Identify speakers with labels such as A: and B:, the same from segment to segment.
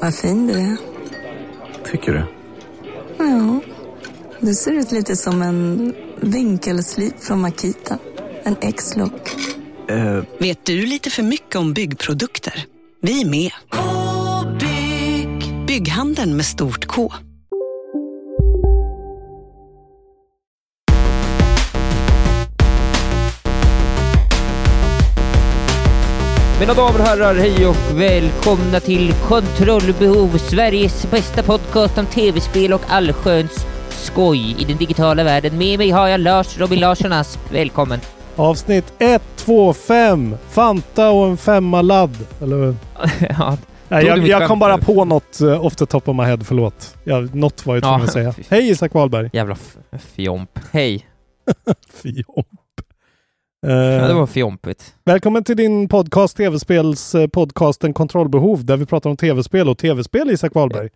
A: vad fin du är.
B: Tycker du?
A: Ja, du ser ut lite som en vinkelslip från Makita. En X-look.
B: Eh,
C: Vet du lite för mycket om byggprodukter? Vi är med. -bygg. Bygghandeln med stort K.
D: Mina damer och herrar, hej och välkomna till Kontrollbehov, Sveriges bästa podcast om tv-spel och allsköns skoj i den digitala världen. Med mig har jag Lars Robin Larsson Asp. Välkommen!
E: Avsnitt 1, 2, 5. Fanta och en femma ladd. Eller
D: ja,
E: Nej, jag, jag kom bara på något uh, off the top of my head, förlåt. Ja, något var jag tvungen
D: Ja,
E: att säga. Hej Isak Wahlberg.
D: jävla fjomp. Hej!
E: Fjomp.
D: Ja,
E: Eh,
D: det var fjompigt.
E: Välkommen till din podcast, tv-spels eh, podcasten Kontrollbehov, där vi pratar om tv-spel och tv-spel, Isak Wahlberg.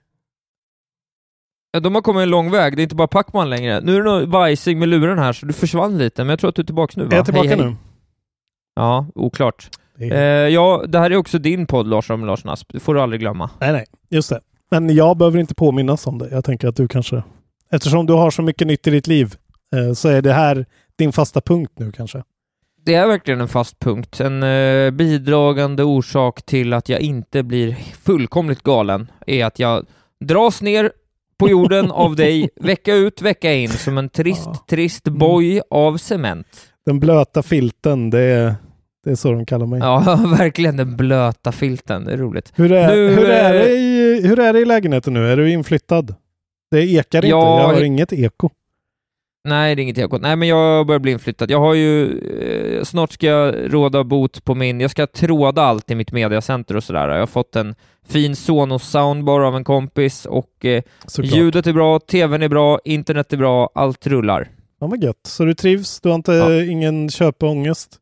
D: Ja, de har kommit en lång väg, det är inte bara Pacman längre. Nu är det nog vajsing med luren här, så du försvann lite, men jag tror att du är tillbaka nu va?
E: Är jag tillbaka
D: hej, hej.
E: nu?
D: Ja, oklart.
E: Är-
D: ja, det här är också din podd Lars Robin Larsson Asp. Det får du aldrig glömma.
E: Nej, nej, just det. Men jag behöver inte påminnas om det. Jag tänker att du kanske... Eftersom du har så mycket nytt i ditt liv eh, så är det här din fasta punkt nu kanske.
D: Det är verkligen en fast punkt, en eh, bidragande orsak till att jag inte blir fullkomligt galen är att jag dras ner på jorden av dig vecka ut, vecka in som en trist,
E: Ja.
D: trist
E: Mm.
D: boj av cement.
E: Den blöta filten, det är, det är så de kallar mig.
D: Ja, verkligen den blöta filten, det är roligt.
E: Hur, är,
D: Nu,
E: hur, är
D: eh,
E: det i, hur är det i lägenheten nu? Är du inflyttad? Det ekar inte.
D: Ja,
E: Jag har inget eko.
D: Nej, det är inget ekot. Nej, men jag börjar bli inflyttad. Jag har ju, eh, snart ska jag råda bot på min, jag ska tråda allt i mitt mediacenter och sådär. Jag har fått en fin Sonos soundbar av en kompis och eh, ljudet är bra, tvn är bra, internet är bra, allt rullar.
E: Ja, vad gött. Så du trivs? Du har inte
D: Ja.
E: ingen köpångest?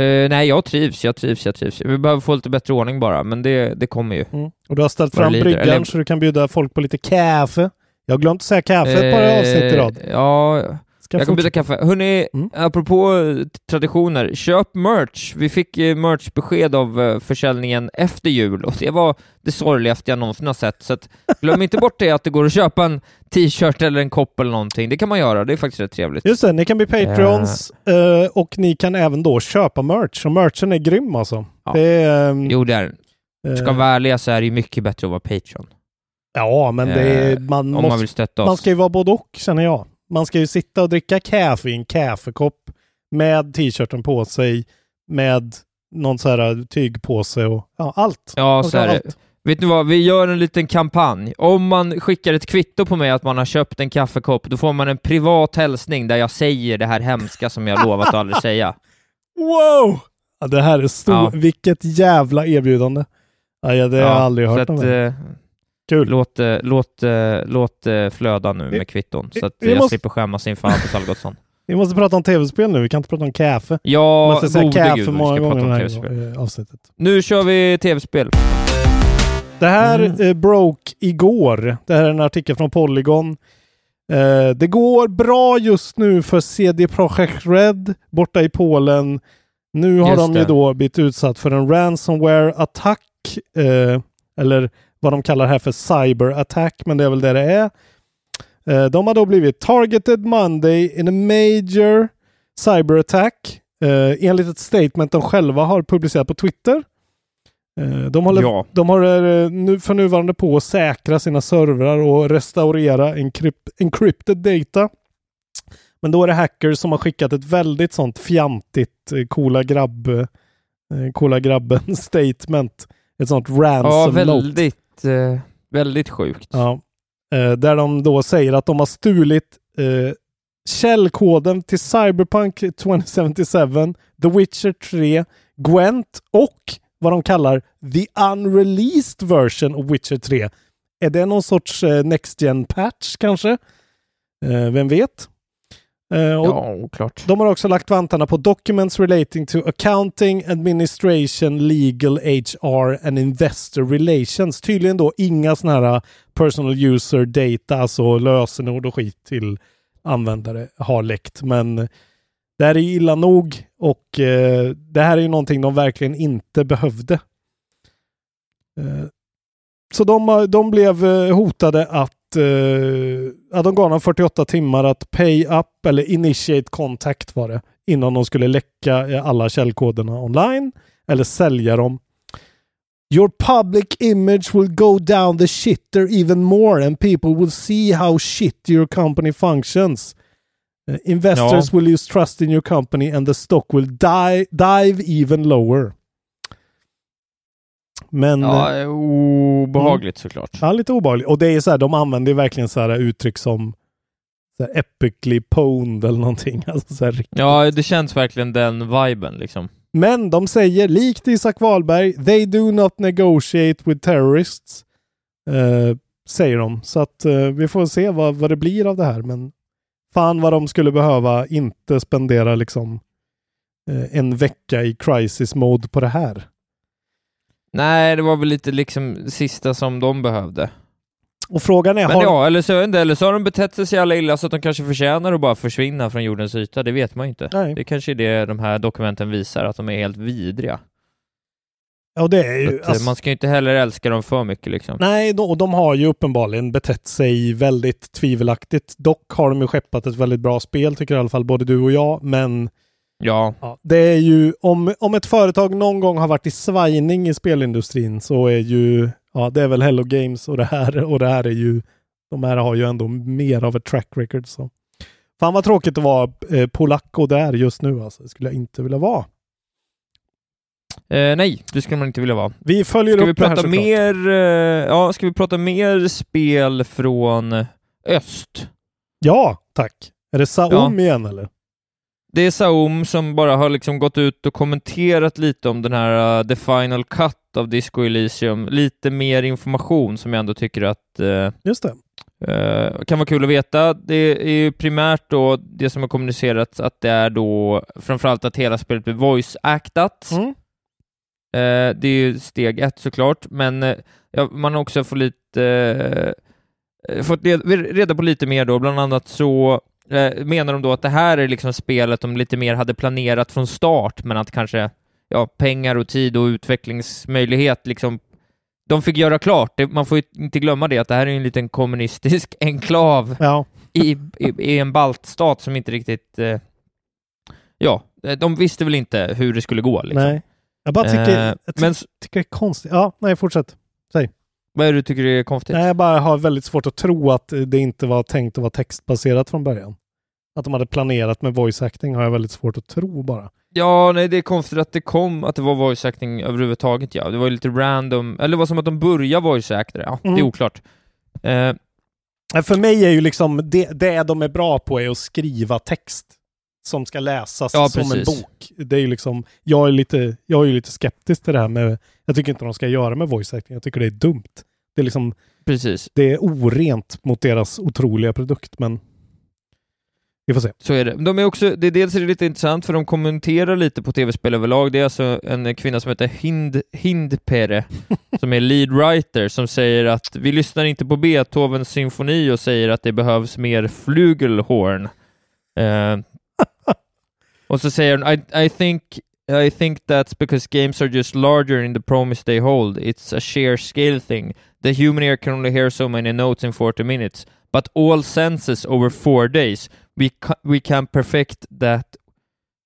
D: Eh, nej, jag trivs, jag trivs, jag trivs. Vi behöver få lite bättre ordning bara, men det, det kommer ju.
E: Mm. Och du har ställt fram bryggan så du kan bjuda folk på lite kaffe. Jag har glömt att säga kaffe ett par
D: Eh,
E: avsnitt i rad.
D: Ja,
E: Ska
D: jag kan byta kaffe. Hörrni,
E: Mm.
D: apropå eh, traditioner, köp merch. Vi fick eh, merchbesked av eh, försäljningen efter jul och det var det sorgligaste jag någonsin har sett. Så glöm inte bort det att det går att köpa en t-shirt eller en kopp eller någonting. Det kan man göra, det är faktiskt rätt trevligt.
E: Just det, ni kan bli Patreons eh, och ni kan även då köpa merch. Och merchen är grym alltså.
D: Ja.
E: Det är, ehm,
D: Jo, det är den.
E: eh,
D: Ska vara ärliga så är det ju mycket bättre att vara Patreon.
E: Ja, men det är,
D: Eh,
E: man,
D: Om
E: måste,
D: man vill stötta oss.
E: man ska ju vara både och känner jag. Man ska ju sitta och dricka kaffe i en kaffekopp med t-shirten på sig, med någon så här tygpåse och ja, allt.
D: Ja, så är det. Vet ni vad, vi gör en liten kampanj. Om man skickar ett kvitto på mig att man har köpt en kaffekopp, då får man en privat hälsning där jag säger det här hemska som jag lovat att aldrig säga.
E: Wow! Ja, det här är stort.
D: Ja.
E: Vilket jävla erbjudande. Ja, det har jag aldrig hört om.
D: att,
E: det. Kul.
D: Låt, eh, låt, eh, låt eh, flöda nu
E: Vi-
D: med kvitton, så att
E: vi
D: jag
E: måste-
D: slipper skämmas inför Hampus Algotsson.
E: Vi måste prata om tv-spel nu. Vi kan inte prata om kaffe.
D: Ja,
E: ska säga
D: gud, vi
E: många
D: ska
E: gånger
D: prata om tv-spel.
E: avsnittet.
D: Nu kör vi tv-spel.
E: Det här
D: Mm.
E: broke igår. Det här är en artikel från Polygon. Eh, det går bra just nu för CD Projekt Red borta i Polen. Nu har
D: Just
E: de ju
D: det.
E: då blivit utsatt för en ransomware-attack. Eh, eller vad de kallar här för cyber-attack, men det är väl det det är. Eh, de har då blivit targeted Monday in a major cyber-attack. Eh, enligt ett statement de själva har publicerat på Twitter. Eh, De håller,
D: Ja.
E: de har eh, nu för nuvarande på att säkra sina servrar och restaurera encrypt, encrypted data. Men då är det hackers som har skickat ett väldigt sånt fjantigt coola grabb coola grabben statement. Ett sånt ransom
D: Ja,
E: note
D: väldigt, eh, väldigt sjukt.
E: Ja. Eh, där de då säger att de har stulit eh, källkoden till Cyberpunk 2077, The Witcher 3, Gwent och vad de kallar the unreleased version of Witcher 3. Är det någon sorts eh, Next Gen patch kanske? Eh, vem vet? Eh, och
D: Ja, oklart.
E: de har också lagt vantarna på documents relating to accounting, administration, legal, HR and investor relations. Tydligen då inga sådana här uh, personal user data, alltså lösenord och skit till användare har läckt. Men det här är illa nog och eh, det här är ju någonting de verkligen inte behövde. Eh, så de, de blev eh, hotade att eh, ja, de gav dem 48 timmar att pay up eller initiate contact var det innan de skulle läcka eh, alla källkoderna online eller sälja dem. Your public image will go down the shitter even more and people will see how shit your company functions. Eh, investors will lose trust in your company and the stock will die, dive even lower. Men
D: Ja,
E: eh,
D: eh, obehagligt såklart.
E: Ja, lite obehagligt. Och det är så här, de använder ju verkligen så här uttryck som så här epically pwned eller någonting. Alltså så här.
D: Ja, det känns verkligen den viben liksom.
E: Men de säger, likt Isak Wahlberg, they do not negotiate with terrorists. Eh, säger de. Så att eh, vi får se vad, vad det blir av det här. Men fan vad de skulle behöva inte spendera liksom eh, en vecka i crisis mode på det här.
D: Nej, det var väl lite liksom sista som de behövde.
E: Och frågan är,
D: Men
E: har,
D: ja, eller så, eller så har de betett sig så jävla illa så att de kanske förtjänar att bara försvinna från jordens yta, det vet man ju inte.
E: Nej.
D: Det kanske är det de här dokumenten visar, att de är helt vidriga.
E: ja, det är ju,
D: att, eh,
E: alltså-
D: Man ska ju inte heller älska dem för mycket liksom.
E: Nej, och de har ju uppenbarligen betett sig väldigt tvivelaktigt. Dock har de ju skeppat ett väldigt bra spel, tycker i alla fall både du och jag. Men
D: Ja,
E: ja, det är ju, om, om ett företag någon gång har varit i svajning i spelindustrin så är ju, ja det är väl Hello Games och det här. Och det här är ju, de här har ju ändå mer av ett track record. Så. Fan vad tråkigt att vara eh, polacko där just nu alltså. Det skulle jag inte vilja vara.
D: eh, nej, det ska man inte vilja vara.
E: Vi följer
D: Ska
E: upp
D: vi
E: det här
D: prata
E: såklart.
D: mer, eh, ja, ska vi prata mer spel från öst?
E: Ja, tack. Är det Saum igen eller?
D: Det är Saum som bara har liksom gått ut och kommenterat lite om den här uh, The Final Cut av Disco Elysium. Lite mer information som jag ändå tycker att uh,
E: Just det.
D: uh, kan vara kul att veta. Det är ju primärt då det som har kommunicerats att det är då framförallt att hela spelet blir voice-actat.
E: Mm.
D: Eh, det är ju steg ett såklart, men eh, ja, man har också fått lite eh, fått reda på lite mer då, bland annat så menar de då att det här är liksom spelet de lite mer hade planerat från start, men att kanske ja, pengar och tid och utvecklingsmöjlighet liksom de fick göra klart. Man får ju inte glömma det, att det här är en liten kommunistisk enklav
E: Ja.
D: i, i, i en baltstat som inte riktigt... Eh, ja, de visste väl inte hur det skulle gå. Liksom.
E: Nej. Jag bara tycker,
D: Eh,
E: jag
D: men
E: tycker det är konstigt. Ja, nej, fortsätt. Säg.
D: vad är det du tycker är konstigt?
E: Nej, jag bara har väldigt svårt att tro att det inte var tänkt att vara textbaserat från början. Att de hade planerat med voice acting har jag väldigt svårt att tro bara.
D: Ja, nej, det är konstigt att det kom, att det var voice acting överhuvudtaget, ja. Det var ju lite random, eller det var som att de började voice acta ja, det är
E: Mm.
D: oklart. Eh,
E: För mig är ju liksom det, det de är bra på är att skriva text som ska läsas
D: Ja,
E: som en
D: precis.
E: bok. Det är ju liksom, jag är lite, jag är lite skeptisk till det här med, jag tycker inte de ska göra med voice acting. Jag tycker det är dumt. Det är liksom,
D: precis,
E: det är orent mot deras otroliga produkt, men vi får se.
D: så är det. De är också, det är dels är det lite intressant för de kommenterar lite på tv-spel överlag. Det är alltså en kvinna som heter Hind, Hindpere, som är lead writer, som säger att vi lyssnar inte på Beethovens symfoni och säger att det behövs mer flugelhorn. Eh, och så säger hon, I, I think I think that's because games are just larger in the promise they hold. It's a sheer scale thing. The human ear can only hear so many notes in 40 minutes, but all senses over four days. We ca- we can perfect that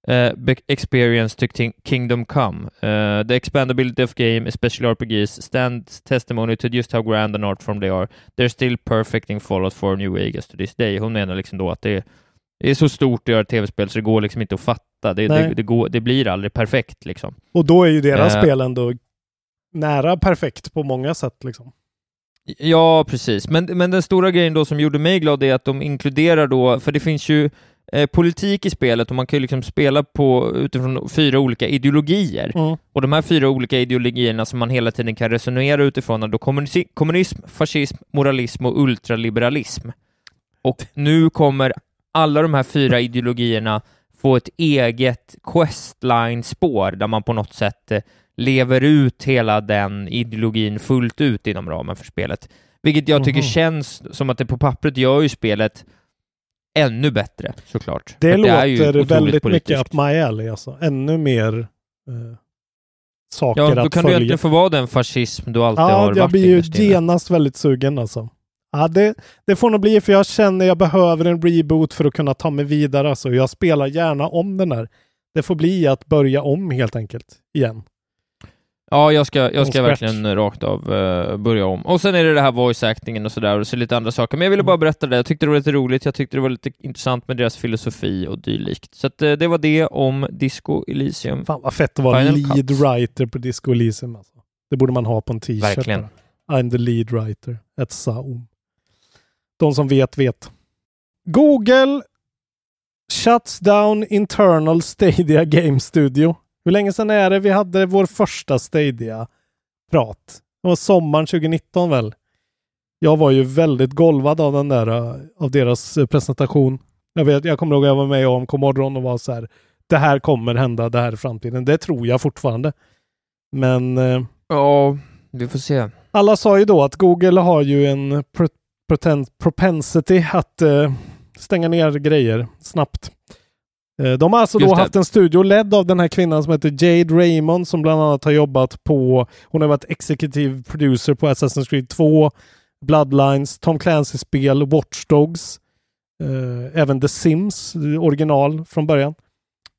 D: uh, experience to king- Kingdom Come. Uh, the expandability of game, especially RPGs, stands testimony to just how grand an art form they are. They're still perfecting Fallout 4 New Vegas to this day. Hon menar liksom då att det Det är så stort att göra tv-spel så det går liksom inte att fatta. Det, det, det, går, det blir aldrig perfekt liksom.
E: Och då är ju deras
D: Eh.
E: spel ändå nära perfekt på många sätt liksom.
D: Ja, precis. Men, men den stora grejen då som gjorde mig glad är att de inkluderar då, för det finns ju eh, politik i spelet och man kan ju liksom spela på utifrån fyra olika ideologier.
E: Mm.
D: Och de här fyra olika ideologierna som man hela tiden kan resonera utifrån är då kommunis- kommunism, fascism, moralism och ultraliberalism. Och nu kommer alla de här fyra ideologierna få ett eget questline-spår där man på något sätt eh, lever ut hela den ideologin fullt ut inom ramen för spelet. Vilket jag tycker
E: Mhm.
D: känns som att det på pappret gör ju spelet ännu bättre, såklart.
E: Det
D: att ju
E: låter väldigt
D: politiskt.
E: mycket up my alley alltså. Ännu mer eh, saker
D: Ja, då
E: att
D: kan du
E: följa.
D: egentligen få vara den fascism du alltid har
E: Ja,
D: varit
E: jag blir ju genast väldigt sugen alltså. Ja, det, det får nog bli för jag känner jag behöver en reboot för att kunna ta mig vidare. Alltså. Jag spelar gärna om den där. Det får bli att börja om helt enkelt igen.
D: Ja, jag ska, jag ska verkligen rakt av eh, börja om. Och sen är det det här voice actingen och sådär och så lite andra saker. Men jag ville
E: Mm.
D: bara berätta det. Jag tyckte det var lite roligt. Jag tyckte det var lite intressant med deras filosofi och dylikt. Så att, eh, det var det om Disco Elysium.
E: Fan vad fett att vara lead
D: Cut.
E: writer på Disco Elysium. Alltså. Det borde man ha på en t-shirt.
D: Verkligen.
E: bara. I'm the lead writer. Ett saum. De som vet, vet. Google shuts down internal Stadia Game Studio. Hur länge sedan är det vi hade vår första Stadia-prat? Det var sommaren 2019 väl? Jag var ju väldigt golvad av den där, eh, av deras eh, presentation. Jag, vet, jag kommer ihåg att jag var med om Commodron och var så här, det här kommer hända, det här är framtiden. Det tror jag fortfarande. Men eh,
D: Ja, vi får se.
E: alla sa ju då att Google har ju en pro- propensity att eh, stänga ner grejer snabbt. Eh, de har alltså då
D: Just det.
E: haft en studio ledd av den här kvinnan som heter Jade Raymond som bland annat har jobbat på, hon har varit executive producer på Assassin's Creed 2, Bloodlines, Tom Clancy-spel, Watch Dogs, eh, även The Sims, original från början.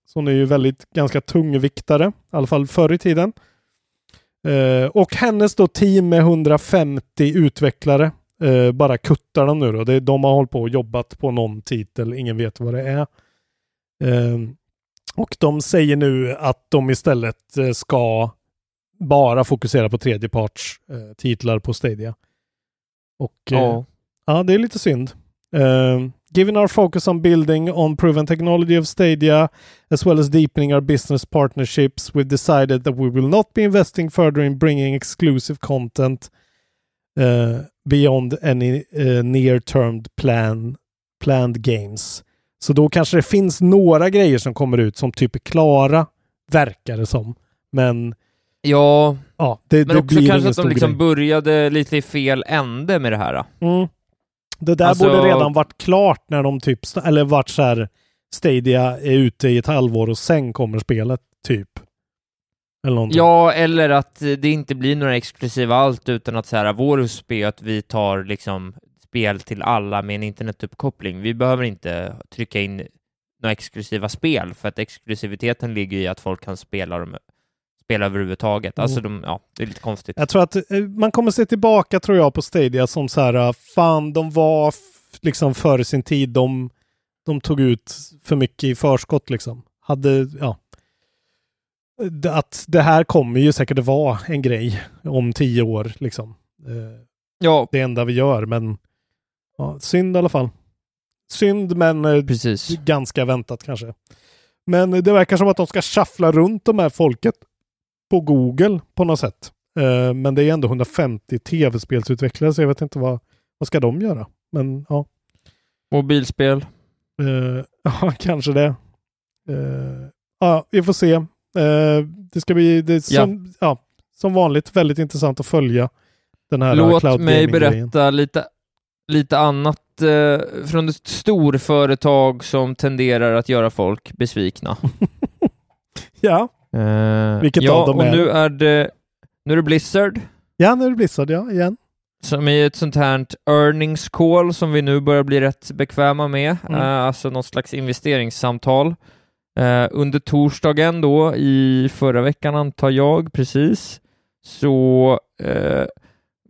E: Så hon är ju väldigt ganska tungviktare, i alla fall förr i tiden. Eh, och hennes då team med 150 utvecklare eh, bara kuttar dem nu då. Det, de har hållit på och jobbat på någon titel, ingen vet vad det är. Eh, och de säger nu att de istället eh, ska bara fokusera på tredjeparts eh, på Stadia. Och eh,
D: Ja.
E: Ja, det är lite synd. Uh, given our focus on building on proven technology of Stadia, as well as deepening our business partnerships, we've decided that we will not be investing further in bringing exclusive content uh, beyond any uh, near-term plan, planned games. Så då kanske det finns några grejer som kommer ut som typ är klara, verkar det som. Men
D: Ja,
E: ja, det,
D: men
E: det
D: också
E: blir
D: kanske att de liksom
E: grej.
D: började lite i fel ände med det här.
E: Mm. Det där
D: Alltså-
E: borde redan varit klart när de typ, eller varit så här, Stadia är ute i ett halvår och sen kommer spelet, typ. Eller någonting.
D: Ja, eller att det inte blir några exklusiva allt, utan att så här, vår USP är att vi tar liksom spel till alla med en internetuppkoppling. Vi behöver inte trycka in några exklusiva spel, för att exklusiviteten ligger i att folk kan spela dem spela överhuvudtaget.
E: Mm.
D: Alltså, de, ja, det är lite konstigt.
E: Jag tror att eh, man kommer se tillbaka, tror jag, på Stadia som så här, eh, fan, de var liksom före sin tid. De, de tog ut för mycket i förskott liksom. Hade, ja. Att det här kommer ju säkert vara en grej om tio år liksom. Eh,
D: Ja,
E: Det enda vi gör, men ja, synd i alla fall. Synd, men eh,
D: precis.
E: ganska väntat kanske. Men det verkar som att de ska shuffla runt de här folket på Google på något sätt. Eh, men det är ändå 150 tv-spelsutvecklare så jag vet inte vad, vad ska de göra. Men ja,
D: Mobilspel.
E: eh, ja kanske det. Eh, ja, vi får se. Eh, det ska bli, det som, ja. som vanligt, väldigt intressant att följa den här
D: Låt mig berätta lite, lite annat eh, från ett storföretag som tenderar att göra folk besvikna.
E: Ja,
D: Eh,
E: Vilket
D: ja,
E: av dem
D: och
E: är
D: nu är det nu är det Blizzard
E: ja nu är det Blizzard, ja, igen.
D: som i ett sånt här earnings call som vi nu börjar bli rätt bekväma med,
E: Mm.
D: eh, alltså något slags investeringssamtal. Eh, under torsdagen då i förra veckan antar jag, precis, så eh,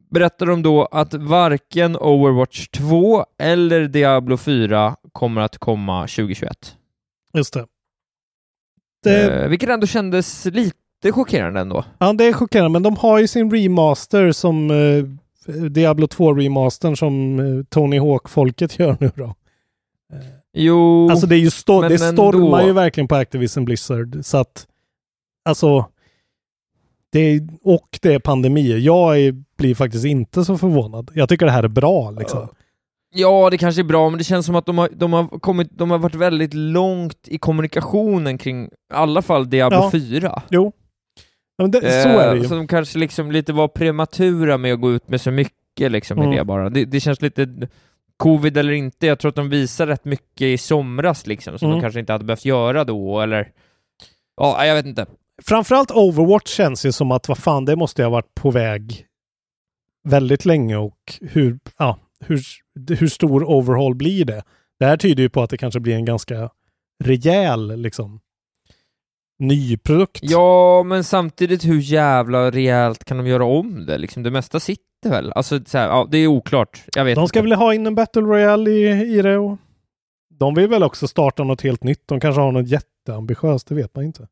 D: berättar de då att varken Overwatch 2 eller Diablo 4 kommer att komma 2021.
E: Just det. det
D: Eh, vilket ändå kändes lite chockerande ändå.
E: Ja, det är chockerande, men de har ju sin remaster som eh, Diablo 2-remastern som eh, Tony Hawk-folket gör nu då.
D: Jo,
E: Alltså det är ju sto-
D: men
E: det stormar
D: ändå.
E: ju verkligen på Activision Blizzard. Så att, alltså, det är, och det är pandemi. Jag är, blir faktiskt inte så förvånad. Jag tycker det här är bra liksom.
D: Ja, det kanske är bra, men det känns som att de har, de har, kommit, de har varit väldigt långt i kommunikationen kring, i alla fall Diablo
E: Ja.
D: 4.
E: Jo. Ja, det, så är det
D: Eh,
E: ju.
D: Så de kanske liksom lite var prematura med att gå ut med så mycket liksom
E: Mm.
D: i det bara. Det, det känns lite, covid eller inte, jag tror att de visar rätt mycket i somras liksom, som
E: Mm.
D: de kanske inte hade behövt göra då, eller... Ja, jag vet inte.
E: Framförallt Overwatch känns ju som att vad fan, det måste ha varit på väg väldigt länge och hur, ja, hur, hur stor overhaul blir det? Det här tyder ju på att det kanske blir en ganska rejäl liksom ny produkt.
D: Ja, men samtidigt hur jävla rejält kan de göra om det? Liksom, det mesta sitter väl? Alltså, så här, ja, det är oklart. Jag vet
E: De ska
D: inte.
E: väl ha in en Battle Royale i, i det och de vill väl också starta något helt nytt. De kanske har något jätteambitiöst, det vet man inte.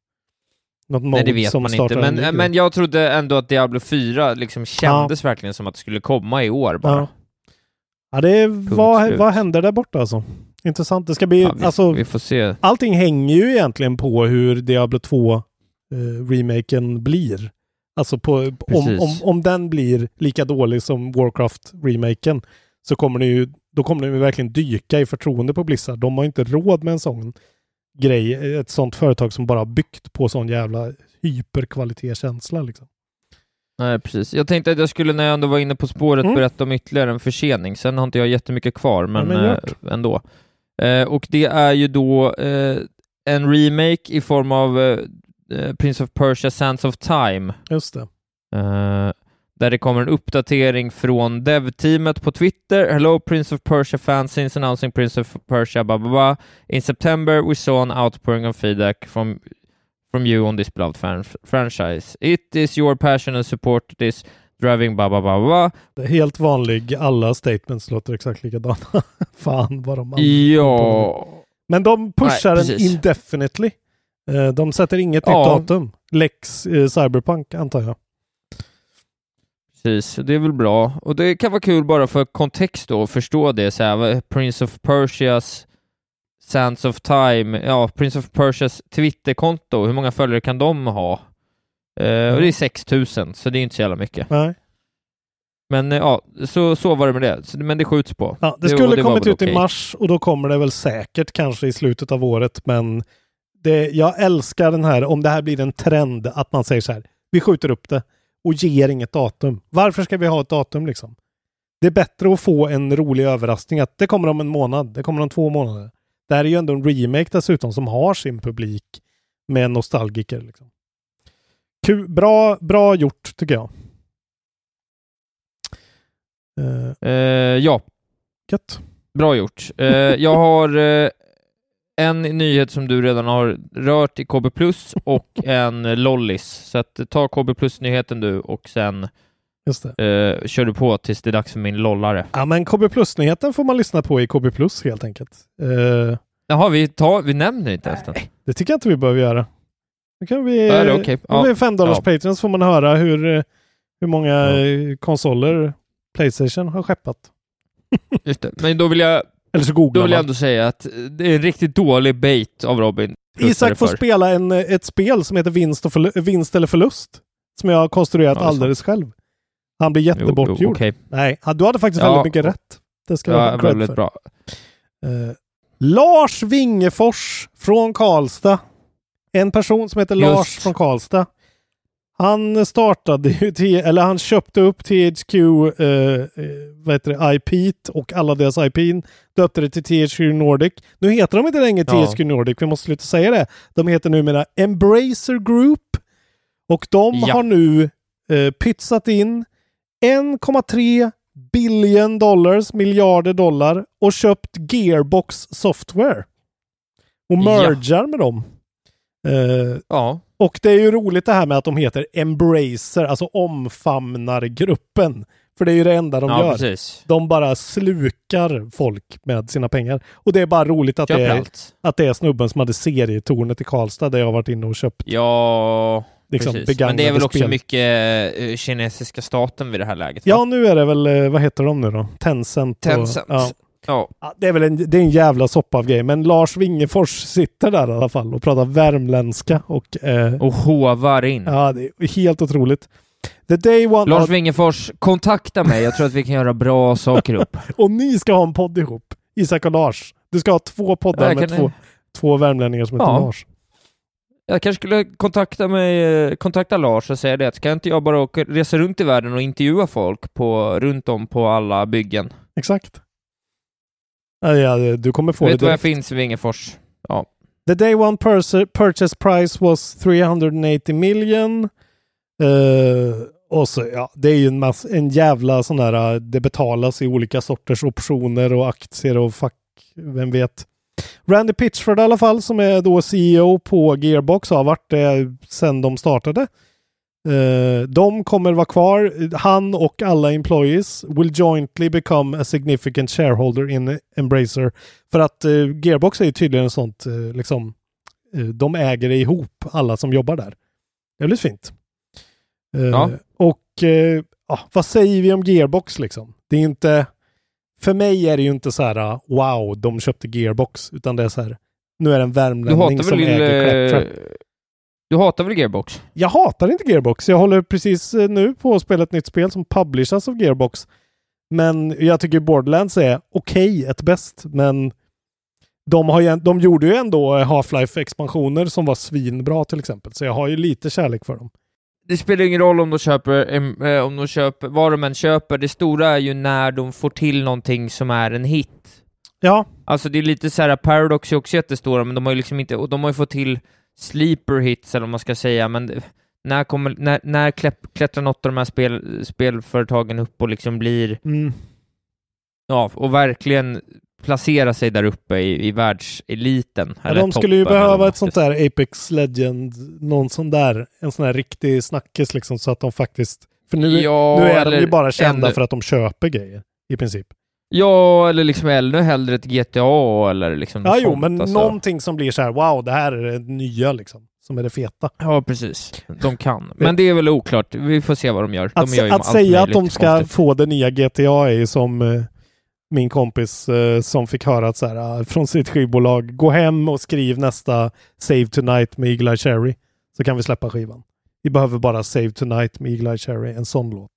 E: Något
D: Nej, det vet man inte, men,
E: grej.
D: men jag trodde ändå att Diablo 4 liksom kändes verkligen som att det skulle komma i år bara.
E: Ja. Ja, det är, vad,
D: slut.
E: vad händer där borta alltså? Intressant. Det ska bli,
D: Ja, vi,
E: alltså,
D: vi får se.
E: allting hänger ju egentligen på hur Diablo 2 eh, remaken blir. Alltså på, om, om, om den blir lika dålig som Warcraft remaken så kommer det ju, då kommer det ju verkligen dyka i förtroende på Blizzard. De har inte råd med en sån grej, ett sånt företag som bara byggt på sån jävla hyperkvalitetskänsla liksom.
D: Nej, precis. Jag tänkte att jag skulle, när jag ändå var inne på spåret,
E: Mm.
D: berätta om ytterligare en försening. Sen har inte jag jättemycket kvar, men,
E: men gör
D: eh, ändå. Eh, och det är ju då eh, en remake i form av eh, eh, Prince of Persia Sands of Time.
E: Just det.
D: Där det kommer en uppdatering från dev-teamet på Twitter. Hello Prince of Persia fans, since announcing Prince of Persia, blah, blah, blah. In September we saw an outpouring of feedback from from you on this beloved fan- franchise. It is your passion and support that is driving blah, blah, blah, blah.
E: Helt vanlig, alla statements låter exakt likadana. Fan vad de
D: Ja,
E: Men de pushar
D: Nej,
E: den indefinitely. Eh, de sätter inget
D: Ja.
E: nytt datum. Lex eh, Cyberpunk antar jag.
D: Precis. Det är väl bra. Och det kan vara kul bara för kontext då, att förstå det. Så här, Prince of Persias Sands of Time, ja, Prince of Persias Twitterkonto, hur många följare kan de ha? Eh, och det är 6000, så det är inte så jävla mycket.
E: Nej.
D: Men eh, ja, så, så var det med det. Så, men det skjuts på.
E: Ja, det
D: Det-
E: skulle
D: det var
E: kommit ut i
D: okej.
E: mars och då kommer det väl säkert kanske i slutet av året. Men det, jag älskar den här, om det här blir en trend, att man säger så här. Vi skjuter upp det och ger inget datum. Varför ska vi ha ett datum liksom? Det är bättre att få en rolig överraskning att det kommer om en månad, det kommer om två månader. Det här är ju ändå en remake dessutom som har sin publik med nostalgiker. Liksom. Kul, bra, bra gjort tycker jag. Uh,
D: Eh, ja,
E: gött.
D: bra gjort. Eh, jag har en nyhet som du redan har rört i KB Plus och en Lollis. Så att, ta KB Plus-nyheten du och sen
E: Just det.
D: eh, kör du på tills det är dags för min lollare.
E: Ja, men KB Plus-nyheten får man lyssna på i KB Plus helt enkelt. Eh,
D: Jaha, vi, tar, vi nämner inte ens den.
E: det tycker jag inte vi behöver göra. Då kan vi...
D: Ja, är det okej?
E: Om vi är
D: Ja.
E: 5 dollars
D: Ja.
E: Patreon så får man höra hur, hur många
D: Ja.
E: konsoler Playstation har skeppat.
D: Just det. Men då vill jag,
E: Eller så
D: då
E: googlar
D: vill jag ändå säga att det är en riktigt dålig bait av Robin.
E: Isak får spela en, eh, ett spel som heter vinst, och förlu- vinst eller förlust. Som jag har konstruerat
D: Ja,
E: alldeles själv. Han blir
D: Jo, jo,
E: jättebortgjord.
D: okej.
E: Nej, du hade faktiskt
D: Ja.
E: väldigt mycket rätt. Det ska jag
D: Ja,
E: ha cred
D: väldigt
E: för.
D: bra.
E: Eh, Lars Wingefors från Karlstad. En person som heter
D: Just.
E: Lars från Karlstad. Han startade ju, eller han köpte upp THQ, eh, eh, vad heter det, IP och alla deras IP, döpte det till THQ Nordic. Nu heter de inte längre
D: Ja.
E: THQ Nordic, vi måste sluta säga det. De heter numera Embracer Group och de
D: Ja.
E: har nu eh, pytsat in 1,3 billion dollars, miljarder dollar och köpt Gearbox Software. Och
D: Ja.
E: mergar med dem. Eh,
D: Ja,
E: och det är ju roligt det här med att de heter Embracer, alltså omfamnargruppen. För det är ju det enda de
D: Ja,
E: gör.
D: precis.
E: De bara slukar folk med sina pengar. Och det är bara roligt att, det är,
D: allt.
E: att det är snubben som hade serietornet i Karlstad där jag varit inne och köpt
D: Ja,
E: liksom,
D: precis. Men det är väl också
E: spel.
D: mycket eh, kinesiska staten vid det här läget? va?
E: Ja, nu är det väl, eh, vad heter de nu då? Tencent.
D: Tencent.
E: Och, ja.
D: Ja.
E: Ja, det är väl en, det är en jävla soppa av grej, men Lars Wingefors sitter där i alla fall och pratar värmländska och... Eh,
D: Och hovar in.
E: ja, det är helt otroligt. The day one...
D: Lars Wingefors, kontakta mig. Jag tror att vi kan göra bra saker upp.
E: och ni ska ha en podd ihop. Isak och Lars. Du ska ha två poddar
D: Jag
E: med
D: kan-
E: två, två värmlänningar som heter
D: Ja.
E: Lars.
D: Jag kanske skulle kontakta mig, eh, kontakta Lars och säga det att ska inte jag bara åka, resa runt i världen och intervjua folk på, runt om på alla byggen?
E: Exakt. Ja, du kommer få
D: Vet
E: det direkt.
D: finns i Wingefors? Ja.
E: The day one purchase price was 380 million. Eh, och så, ja, det är ju en, mass, en jävla sån där, eh, det betalas i olika sorters optioner och aktier och fuck, vem vet. Randy Pitchford i alla fall, som är då CEO på Gearbox, har varit det sedan de startade. Eh, de kommer vara kvar. Han och alla employees will jointly become a significant shareholder in Embracer. För att eh, Gearbox är ju tydligen sånt, eh, liksom, de äger det ihop, alla som jobbar där. Det är väldigt fint.
D: Ja.
E: Och ja, vad säger vi om Gearbox liksom? Det är inte, för mig är det ju inte så här ah, wow, de köpte Gearbox, utan det är så här, nu är det en värmlänning som
D: väl...
E: äger Claptrap.
D: Du hatar väl Gearbox?
E: Jag hatar inte Gearbox. Jag håller precis eh, nu på att spela ett nytt spel som publiceras av Gearbox. Men jag tycker Borderlands är okej, ett bäst. Men de, har ju, de gjorde ju ändå Half-Life-expansioner som var svinbra till exempel. Så jag har ju lite kärlek för dem.
D: Det spelar ingen roll om de köper, eh, om de köper, vad de än köper. Det stora är ju när de får till någonting som är en hit.
E: Ja,
D: Alltså det är lite så här, Paradox är också jättestora, men de har ju liksom inte, och de har ju fått till sleeper hits, eller vad man ska säga, men när, kommer, när, när klättrar något av de här spel, spelföretagen upp och liksom blir,
E: mm,
D: ja, och verkligen placera sig där uppe i, i världseliten.
E: ja de skulle ju behöva ett sånt där Apex Legend, någon sån där, en sån här riktig snackis liksom så att de faktiskt, för nu,
D: Ja,
E: nu är de ju bara kända
D: ännu-
E: för att de köper grejer i princip.
D: Ja, eller liksom ännu hellre ett GTA eller liksom
E: Ja, jo,
D: sånt,
E: men
D: alltså.
E: någonting som blir så här, wow, det här är det nya liksom, som är det feta.
D: Ja, precis. De kan. Men det är väl oklart. Vi får se vad de gör. De
E: Att,
D: gör
E: att säga att de ska
D: konstigt.
E: få det nya GTA är ju som eh, min kompis eh, som fick höra att så här, ah, från sitt skivbolag, gå hem och skriv nästa Save Tonight med Eagle Eye Cherry, så kan vi släppa skivan. Vi behöver bara Save Tonight med Eagle Eye Cherry, en sån låt.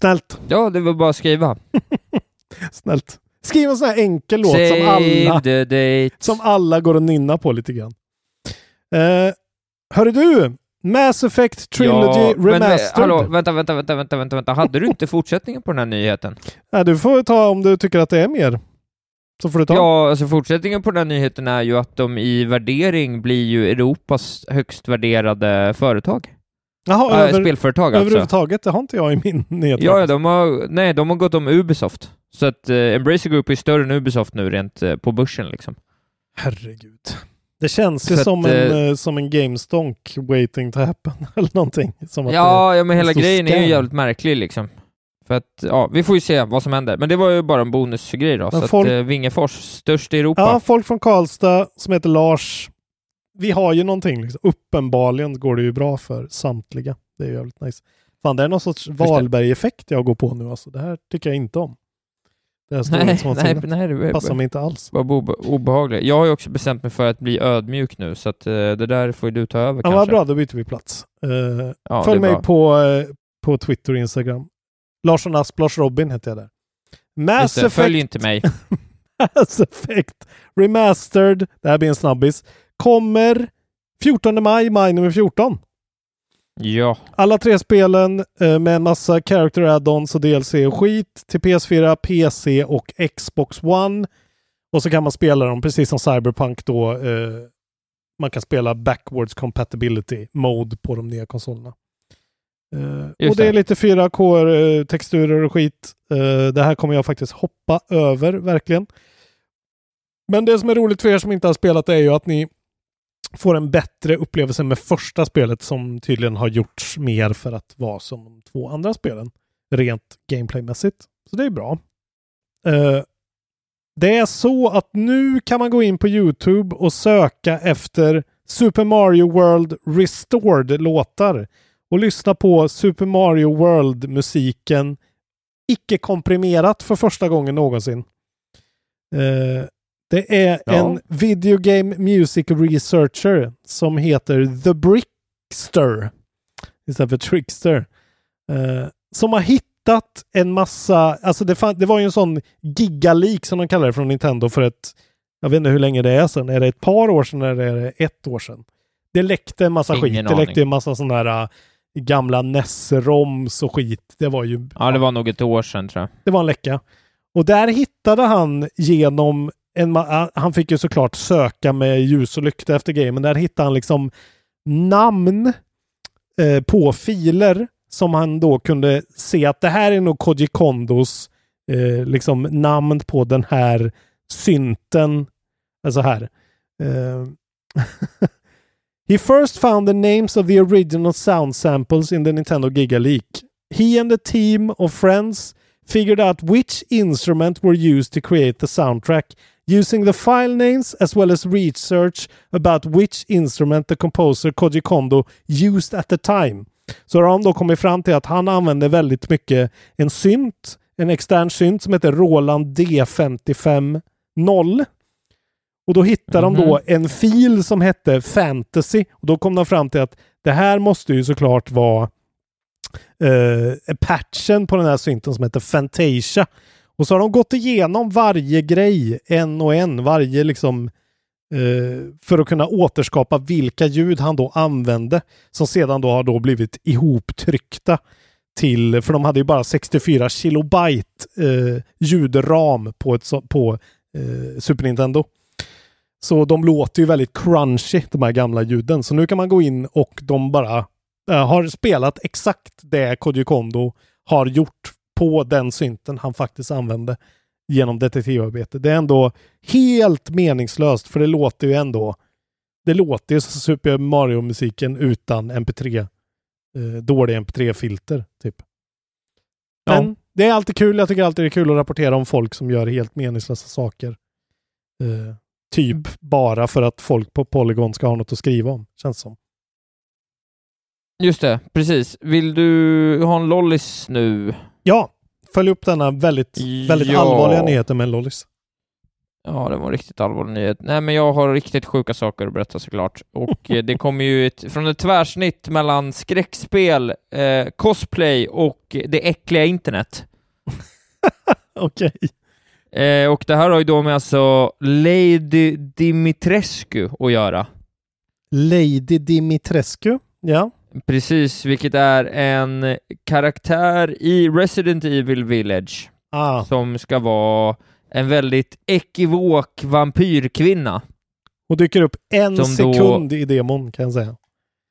E: Snällt,
D: Ja, det var bara att skriva.
E: snällt. Skriv en sån här enkel låt
D: Save
E: som alla,
D: the date.
E: som alla går och nynna på lite grann. Eh, hörru du, Mass Effect Trilogy
D: ja, men, eh,
E: Remastered.
D: hallå, vänta, vänta, vänta, vänta, vänta, vänta. Hade du inte fortsättningen på den här nyheten?
E: Ja, du får ta om du tycker att det är mer. Så får du ta.
D: Ja, alltså fortsättningen på den här nyheten är ju att de i värdering blir ju Europas högst värderade företag.
E: Jaha, över,
D: spelföretag alltså.
E: överhuvudtaget. Det har inte jag i min nyhet.
D: Ja, ja, de har, nej, de har gått om Ubisoft. Så att eh, Embracer Group är större än Ubisoft nu rent eh, på börsen liksom.
E: Herregud. Det känns ju som,
D: att,
E: en,
D: eh,
E: eh, som en GameStonk waiting to happen eller någonting. Som att det-
D: Ja, ja, men hela grejen är ju jävligt märklig liksom. För att, ja, vi får ju se vad som händer. Men det var ju bara en bonusgrej då.
E: Men
D: så
E: folk-
D: att eh, Vingefors, störst i Europa.
E: ja, folk från Karlstad som heter Lars. Vi har ju någonting. Liksom. Uppenbarligen går det ju bra för samtliga. Det är ju jävligt nice. Fan, det är någon sorts Wahlberg-effekt jag går på nu alltså. Det här tycker jag inte om. Det här
D: nej, nej,
E: storhetsvansinnet
D: nej, det
E: passar mig inte alls.
D: obe obehagligt. Jag har ju också bestämt mig för att bli ödmjuk nu, så att eh, det där får du ta över
E: Ja,
D: kanske.
E: vad bra, då byter vi plats. Eh,
D: Ja,
E: Följ mig
D: bra.
E: på, eh, på Twitter och Instagram. Larsson Asp, Lars Robin heter jag där. Mass
D: det,
E: Effect,
D: Följ inte mig.
E: Mass Effect Remastered, det här blir en snabbis, kommer 14 maj, maj nummer 14.
D: Ja,
E: Alla tre spelen eh, med en massa character add-ons och DLC och skit till PS4, PC och Xbox One. Och så kan man spela dem precis som Cyberpunk då. Eh, man kan spela backwards compatibility mode på de nya konsolerna. Eh, och det är lite 4K-texturer och skit. Eh, det här kommer jag faktiskt hoppa över, verkligen. Men det som är roligt för er som inte har spelat är ju att ni får en bättre upplevelse med första spelet som tydligen har gjorts mer för att vara som de två andra spelen. rent gameplaymässigt. Så det är bra. Uh, det är så att nu kan man gå in på Youtube och söka efter Super Mario World Restored låtar och lyssna på Super Mario World-musiken icke komprimerat för första gången någonsin. Uh, det är
D: Ja.
E: en video game music researcher som heter The Brickster istället för Trickster. Eh, som har hittat en massa, alltså det, fan, det var ju en sån gigalik som de kallar det från Nintendo för ett, jag vet inte hur länge det är sedan, är det ett par år sedan eller är det ett år sedan? Det läckte en massa
D: Ingen
E: skit, det
D: aning.
E: läckte en massa sådana här äh, gamla NES-roms och skit. Det var ju,
D: Ja, det var nog ett år sedan tror jag.
E: det var en läcka. Och där hittade han genom han fick ju såklart söka med ljus och lykta efter grejer, men där hittade han liksom namn eh, på filer som han då kunde se att det här är nog Koji Kondos eh, liksom namn på den här synten. Alltså här. Eh, He first found the names of the original sound samples in the Nintendo Giga Leak. He and a team of friends figured out which instrument were used to create the soundtrack using the file names as well as research about which instrument the composer Koji Kondo used at the time. Så har de då kommit fram till att han använde väldigt mycket en synt, en extern synt som heter Roland D550. Och då hittade de då en fil som hette Fantasy. Och då kom de fram till att det här måste ju såklart vara eh, patchen på den här synten som heter Fantasia. Och så har de gått igenom varje grej en och en, varje liksom eh, för att kunna återskapa vilka ljud han då använde som sedan då har då blivit ihoptryckta till, för de hade ju bara 64 kilobyte eh, ljudram på, ett, på eh, Super Nintendo. Så de låter ju väldigt crunchy, de här gamla ljuden. Så nu kan man gå in och de bara eh, har spelat exakt det Kodjo Kondo har gjort på den synten han faktiskt använde genom detektivarbete. Det är ändå helt meningslöst för det låter ju ändå det låter ju som Super Mario-musiken utan MP3 eh, dåliga MP3-filter typ.
D: Ja.
E: Men det är alltid kul. Jag tycker alltid det är kul att rapportera om folk som gör helt meningslösa saker. Eh, typ bara för att folk på Polygon ska ha något att skriva om, känns som.
D: Just det, precis. Vill du ha en lollis nu?
E: Ja, följ upp denna väldigt, väldigt
D: Ja.
E: allvarliga nyheten med lollis.
D: Ja, det var en riktigt allvarlig nyhet. Nej, men jag har riktigt sjuka saker att berätta såklart. Och eh, det kommer ju ett, från ett tvärsnitt mellan skräckspel, eh, cosplay och det äckliga internet.
E: Okej.
D: Eh, och det här har ju då med alltså Lady Dimitrescu att göra.
E: Lady Dimitrescu. Ja.
D: Precis, vilket är en karaktär i Resident Evil Village
E: Ah,
D: som ska vara en väldigt ekivok vampyrkvinna.
E: och dyker upp en
D: Som då-
E: sekund i demon kan jag säga.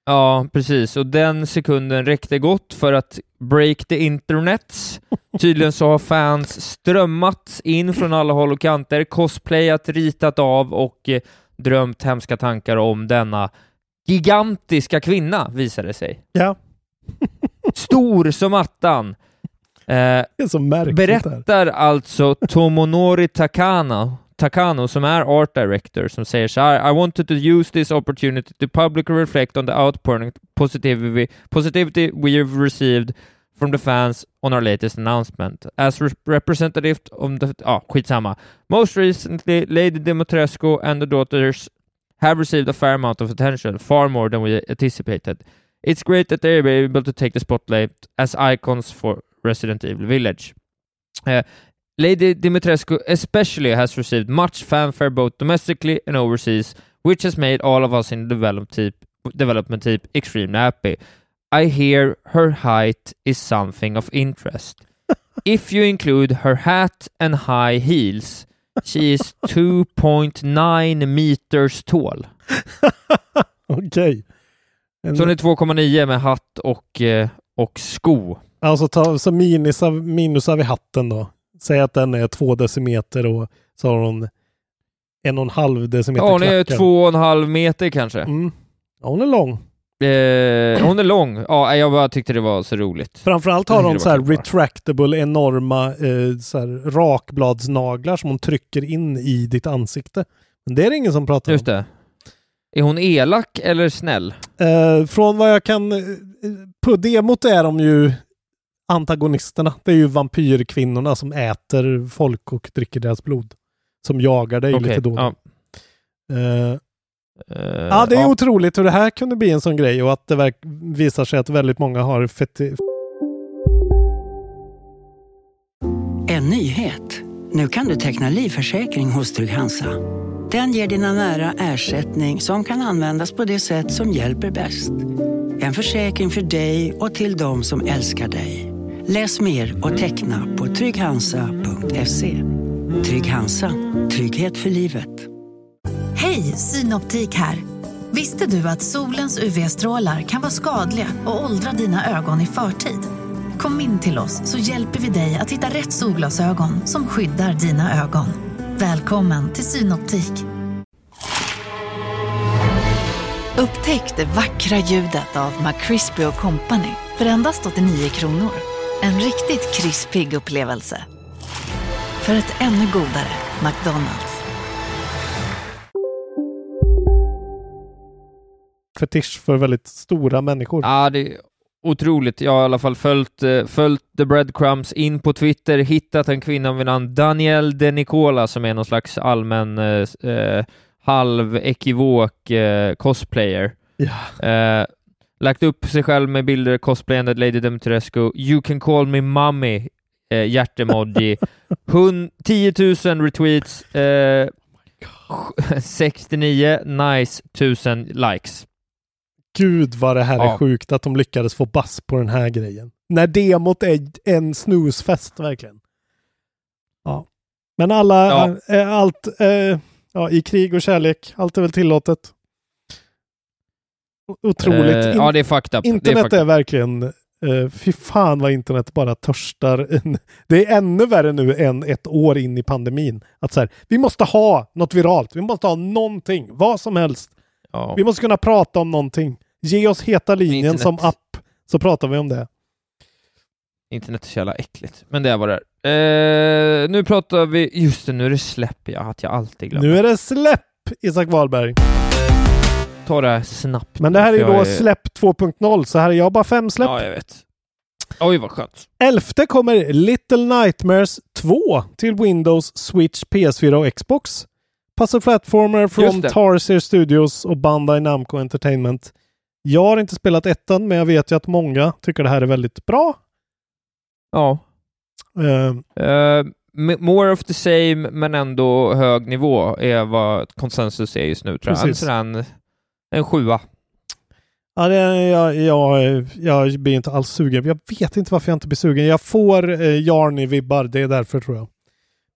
D: Ja, precis. Och den sekunden räckte gott för att break the internets. Tydligen så har fans strömmat in från alla håll och kanter, cosplayat, ritat av och eh, drömt hemska tankar om denna gigantiska kvinna, visade sig.
E: Ja,
D: Stor som attan. Eh, berättar alltså Tomonori Takano, Takano som är art director som säger så här I wanted to use this opportunity to publicly reflect on the outpouring positivity, positivity we have received from the fans on our latest announcement. As re- representative of the... Ja, skitsamma. Most recently, Lady Dimitrescu and the daughters have received a fair amount of attention, far more than we anticipated. It's great that they're able to take the spotlight as icons for Resident Evil Village. Uh, Lady Dimitrescu especially has received much fanfare both domestically and overseas, which has made all of us in the develop team, development team extremely happy. I hear her height is something of interest. if you include her hat and high heels, she is 2.9 meters tall.
E: Okej. En-
D: Så hon är 2,9 med hatt och, eh, och sko.
E: Alltså ta, så minusar, minusar vi hatten då. Säg att den är två decimeter och så har hon en och en halv decimeter
D: Ja, hon är
E: klackar.
D: två och en halv meter kanske.
E: Mm. Ja, hon är lång.
D: Eh, hon är lång. Ja, jag bara tyckte det var så roligt.
E: Framförallt har hon så här retractable enorma eh, så här, rakbladsnaglar som hon trycker in i ditt ansikte. Men det är det ingen som pratar
D: Just
E: om.
D: det. Är hon elak eller snäll?
E: Eh, från vad jag kan... Eh, på demot är de ju antagonisterna. Det är ju vampyrkvinnorna som äter folk och dricker deras blod. Som jagar dig
D: Okej,
E: lite då.
D: ja.
E: Eh,
D: Eh,
E: ja, det är otroligt hur det här kunde bli en sån grej och att det verk- visar sig att väldigt många har feti-
F: En nyhet. Nu kan du teckna livförsäkring hos Trygg-Hansa. Den ger dina nära ersättning som kan användas på det sätt som hjälper bäst. En försäkring för dig och till de som älskar dig. Läs mer och teckna på trygghansa.se. Trygg Hansa. Trygghet för livet.
G: Hej, Synoptik här. Visste du att solens UV-strålar kan vara skadliga och åldra dina ögon i förtid? Kom in till oss så hjälper vi dig att hitta rätt solglasögon som skyddar dina ögon. Välkommen till Synoptik. Upptäck det vackra ljudet av McCrispy Company för endast 89 kronor. En riktigt krispig upplevelse. För ett ännu godare McDonalds.
E: Fetisch för väldigt stora människor.
D: Ja, det är otroligt. Jag har i alla fall följt, eh, följt The Breadcrumbs in på Twitter, hittat en kvinna vid namn Danielle De Nicola som är någon slags allmän eh, eh, halv-ekivok eh, cosplayer.
E: Ja.
D: Eh, lagt upp sig själv med bilder cosplayande Lady Dimitrescu. You can call me mommy, eh, hjärtemoji. Hun- 10 000 retweets, eh, 69 nice, 1000 likes.
E: Gud vad det här är
D: Ja.
E: sjukt att de lyckades få bass på den här grejen. När demot är en snusfest verkligen. Ja. Men alla,
D: Ja.
E: eh, allt, eh, ja, i krig och kärlek, allt är väl tillåtet. Otroligt. In-
D: ja, det är fucked up. är
E: internet är,
D: up.
E: verkligen, eh, fy fan vad internet bara törstar. Det är ännu värre nu än ett år in i pandemin. Att så här, vi måste ha något viralt, vi måste ha någonting, vad som helst.
D: Ja.
E: Vi måste kunna prata om någonting. Ge oss heta linjen
D: Internet.
E: som app, så pratar vi om det.
D: Internet är så jävla äckligt, men det är vad det är. Eh, nu pratar vi, just det, nu är det släpp ja, att jag alltid glömmer.
E: Nu är det släpp, Isak Wahlberg.
D: Ta det här snabbt.
E: Men det här är ju då släpp 2.0, så här är jag bara fem släpp.
D: Ja, jag vet. Oj, vad skönt.
E: Elfte kommer Little Nightmares 2 till Windows, Switch, PS4 och Xbox. Puzzle Platformer från. Tarsier Studios och Bandai Namco Entertainment. Jag har inte spelat ettan, men jag vet ju att många tycker det här är väldigt bra.
D: Ja.
E: Eh,
D: m- more of the same, men ändå hög nivå är vad konsensus är just nu, tror jag. En,
E: Precis.
D: sådär en, en sjua.
E: Ja, det, jag, jag, jag blir inte alls sugen. Jag vet inte varför jag inte blir sugen. Jag får eh, Jarny-vibbar, det är därför tror jag.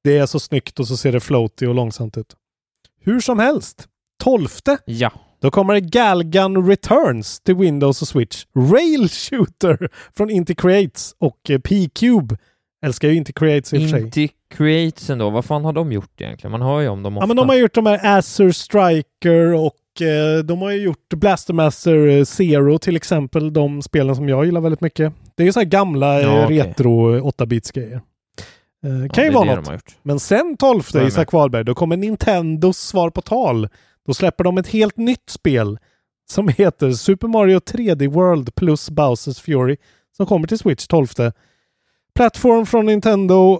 E: Det är så snyggt och så ser det floaty och långsamt ut. Hur som helst. Tolfte.
D: Ja.
E: Då kommer det Galgun Returns till Windows och Switch. Rail Shooter från Inti Creates och eh, P-Cube. Älskar ju Inti Creates i och för sig.
D: Inti Creates ändå, vad fan har de gjort egentligen? Man hör ju om dem ofta.
E: Ja, men de har gjort de här Acer Striker och eh, de har ju gjort Blaster Master eh, Zero till exempel. De spelen som jag gillar väldigt mycket. Det är ju så här gamla eh,
D: Ja, okej.
E: retro 8-bits grejer. Eh, kan
D: det
E: ju vara något. Men sen 12
D: Jag är
E: Isak Wahlberg, då kommer Nintendos svar på tal. Då släpper de ett helt nytt spel som heter Super Mario 3D World plus Bowsers Fury som kommer till Switch 12. Plattform från Nintendo,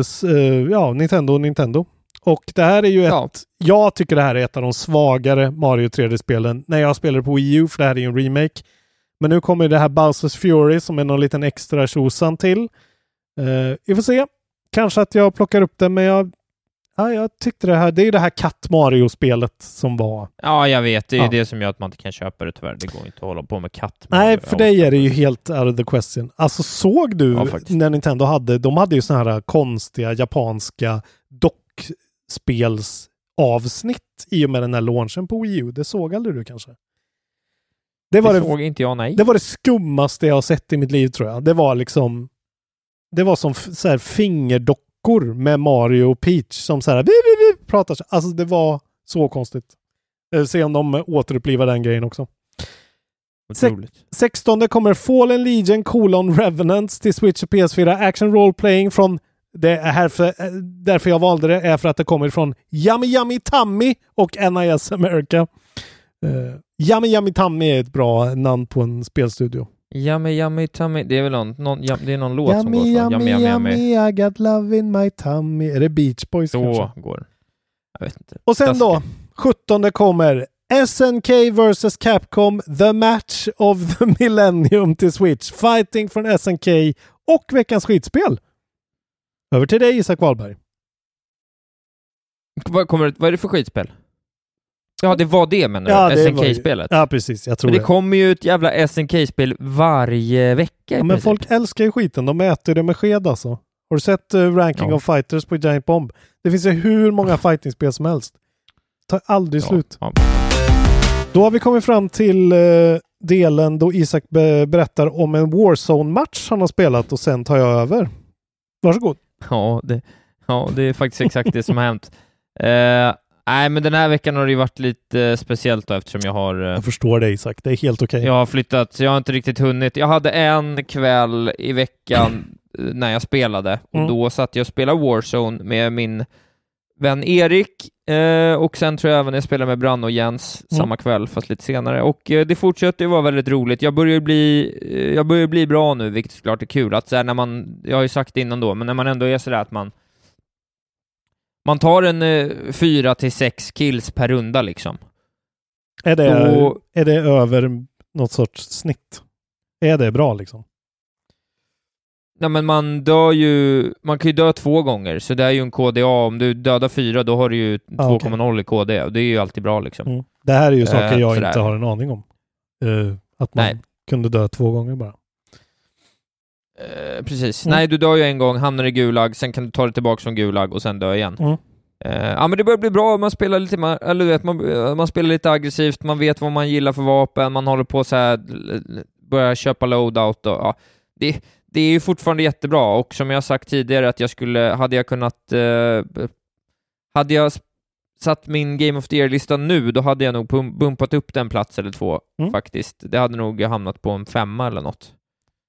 E: s- eh, ja, Nintendo och Nintendo. Och det här är ju ett,
D: Ja.
E: jag tycker det här är ett av de svagare Mario 3D-spelen när jag spelade på Wii U, för det här är ju en remake. Men nu kommer det här Bowsers Fury som är någon liten extra tjosan till. Eh, vi får se. Kanske att jag plockar upp det, men jag, ja, jag tyckte det här, det är det här Katt Mario-spelet som var.
D: Ja, jag vet. Det är
E: Ja.
D: det som gör att man inte kan köpa det tyvärr. Det går inte att hålla på med katt.
E: Nej, för dig är det ju helt out of the question. Alltså såg du
D: Ja,
E: när Nintendo hade, de hade ju såna här konstiga japanska dockspelsavsnitt i och med den här launchen på Wii U. Det såg aldrig du kanske? Det var
D: det
E: det,
D: såg inte jag, nej.
E: det var det skummaste jag har sett i mitt liv tror jag. Det var liksom, det var som så här fingerdockor med Mario och Peach som så här vi, vi, vi, pratar. så- Alltså det var så konstigt. Se om de återupplivar den grejen också.
D: Otroligt.
E: 16 kommer Fallen Legion colon Revenants till Switch och PS4. Action Role Playing från det är här för, därför jag valde det är för att det kommer från Yummy Yummy Tummy och NIS America. Uh, Yummy Yummy Tummy är ett bra namn på en spelstudio.
D: Yummy Yummy Tummy, det är väl någon, någon, jam, det är någon låt som
E: Yummy
D: går så.
E: yummy yummy, I got love in my tummy. Är det Beach Boys
D: Så
E: kanske?
D: går. Jag vet inte.
E: Och sen då,
D: Taskigt.
E: 17 kommer SNK vs Capcom The Match of the Millennium till Switch. Fighting från SNK och veckans skitspel. Över till dig Isak Wahlberg.
D: Vad, kommer, vad är det för skitspel? Ja, det var det menar
E: Ja,
D: du?
E: det var ju-
D: SNK-spelet?
E: Ja, precis. Jag tror
D: Men det
E: det.
D: kommer ju ett jävla SNK-spel varje vecka
E: Ja, men
D: princip.
E: folk älskar ju skiten. De äter det med sked alltså. Har du sett uh, Ranking
D: Ja.
E: of Fighters på Giant Bomb? Det finns ju hur många fightingspel som helst. tar aldrig
D: Ja,
E: slut.
D: ja.
E: Då har vi kommit fram till eh, delen då Isak be- berättar om en Warzone-match han har spelat och sen tar jag över. Varsågod.
D: Ja, det, ja, det är faktiskt exakt det som har hänt. Eh, nej, men den här veckan har det ju varit lite eh, speciellt då, eftersom jag har, eh,
E: Jag förstår dig Isak. Det är helt okej.
D: jag har flyttat, så jag har inte riktigt hunnit. Jag hade en kväll i veckan eh, när jag spelade, och
E: Mm.
D: då satt jag och spelade Warzone med min vän Erik, eh, och sen tror jag även jag spelade med Branne och Jens
E: Mm.
D: samma kväll, fast lite senare. Och eh, det fortsätter ju vara väldigt roligt. Jag börjar bli, eh, jag börjar bli bra nu, vilket såklart är kul. Att så här, när man, jag har ju sagt det innan då, men när man ändå är sådär att man man tar en eh, fyra till sex kills per runda liksom.
E: Är, det,
D: Då-
E: är det över något sorts snitt? Är det bra liksom?
D: Nej men man dör ju, man kan ju dö två gånger, så det är ju en KDA. Om du dödar fyra, då har du ju
E: Ah, okej.
D: 2,0 i KD, och det är ju alltid bra liksom.
E: Mm. Det här är ju saker jag
D: sådär.
E: inte har en aning om. Eh, att man
D: Nej.
E: kunde dö två gånger bara.
D: Eh, precis.
E: Mm.
D: Nej, du dör ju en gång, hamnar i Gulag, sen kan du ta dig tillbaka från Gulag och sen dö igen.
E: Mm.
D: Eh, ja men det börjar bli bra, man spelar lite, man, eller du vet, man, eh, man spelar lite aggressivt, man vet vad man gillar för vapen, man håller på så här, börjar köpa loadout och ja. Det, det är ju fortfarande jättebra och som jag sagt tidigare att jag skulle, hade jag kunnat, eh, hade jag satt min Game of the Year-lista nu, då hade jag nog bumpat upp den plats eller två
E: Mm.
D: faktiskt. Det hade nog hamnat på en femma eller något.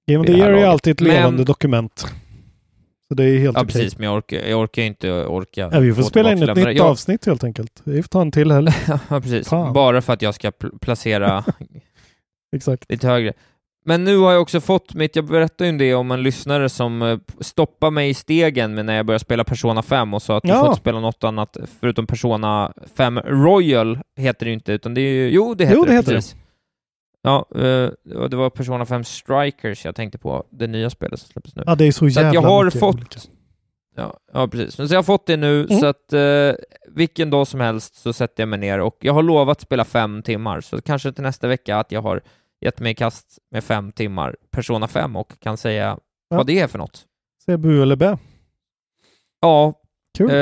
E: Game of the
D: det
E: Year är alltid ett
D: Men-
E: levande dokument. Så det är helt
D: Ja,
E: okej.
D: precis, men jag orkar, jag orkar ju inte orka.
E: Ja, vi får
D: få
E: spela in ett nytt
D: det. Jag-
E: avsnitt helt enkelt. Vi får ta en till heller.
D: Ja, precis.
E: Fan.
D: Bara för att jag ska pl- placera
E: Exakt.
D: lite högre. Men nu har jag också fått mitt, jag berättade ju det om en lyssnare som eh, stoppade mig i stegen med när jag började spela Persona 5 och sa att du
E: Ja.
D: får inte spela något annat förutom Persona 5 Royal, heter det ju inte, utan det är ju, jo det heter
E: Jo, det heter det.
D: Ja, eh, det var Persona 5 Strikers jag tänkte på, det nya spelet som släpps nu.
E: Ja, det är så
D: Så
E: jävla
D: att jag har
E: mycket
D: fått...
E: olika.
D: Ja, ja, precis. Men så jag har fått det nu,
E: Mm.
D: så att eh, vilken dag som helst så sätter jag mig ner och jag har lovat spela fem timmar, så kanske till nästa vecka att jag har gett mig i kast med fem timmar Persona 5 och kan säga
E: Ja.
D: vad det är för något.
E: Se bu eller bä.
D: Ja,
E: Kul.
D: eh,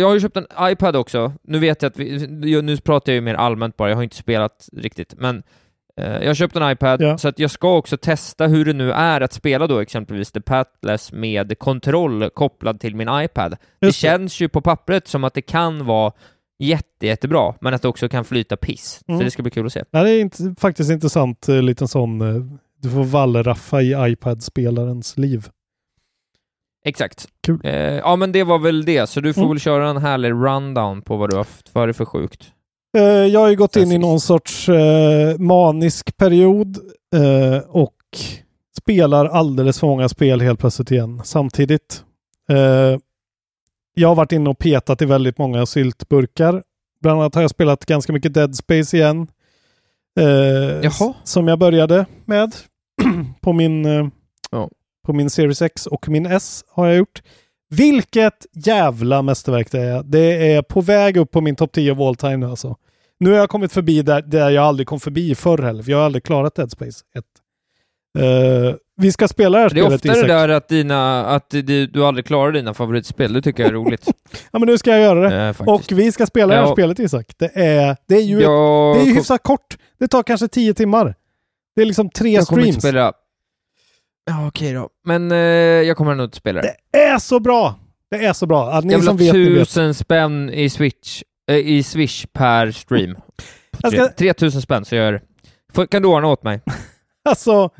D: jag har ju köpt en iPad också. Nu vet jag att vi, nu pratar jag ju mer allmänt bara, jag har inte spelat riktigt, men jag har köpt en iPad,
E: Ja.
D: så att jag ska också testa hur det nu är att spela då exempelvis The Patless med kontroll kopplad till min iPad. Det
E: Just det.
D: känns ju på pappret som att det kan vara jätte, jättebra, men att det också kan flyta piss.
E: Mm.
D: Så det ska bli kul att se.
E: Ja, det är inte, faktiskt intressant, eh, liten sån, eh, du får wallraffa i iPad-spelarens liv.
D: Exakt.
E: Kul.
D: Eh, ja, men det var väl det, så du får
E: Mm.
D: väl köra en härlig rundown på vad du har haft för det för sjukt.
E: Eh, jag har ju gått in i någon sorts eh, manisk period eh, och spelar alldeles för många spel helt plötsligt igen samtidigt. Jag har varit inne och petat i väldigt många syltburkar. Bland annat har jag spelat ganska mycket Dead Space igen. Som jag började med på min,
D: Ja.
E: på min Series X och min S har jag gjort. Vilket jävla mästerverk det är. Det är på väg upp på min topp 10 of all time nu alltså. Nu har jag kommit förbi där, där jag aldrig kom förbi förr heller. för Jag har aldrig klarat Dead Space 1. Eh, vi ska spela det här
D: Det är
E: spelet
D: ofta det där att, dina, att du, du aldrig klarar dina favoritspel, det tycker jag är roligt.
E: Ja men nu ska jag göra det.
D: faktiskt.
E: och vi ska spela det här
D: Ja.
E: spelet Isak. Det är, det är ju ett,
D: jag,
E: det är ju hyfsat kort. Det tar kanske 10 timmar. Det är liksom tre
D: jag kommer inte
E: streams.
D: spela... Ja, okej då. Men eh, jag kommer nog inte spela det.
E: Det är så bra! Det är så bra. Att ni
D: Jag vill
E: som
D: ha
E: vet, ni vet.
D: tusen spänn i Switch, eh, i Swish per stream.
E: Jag ska-
D: 3000 spänn så jag gör Får- Kan du ordna åt mig?
E: Alltså,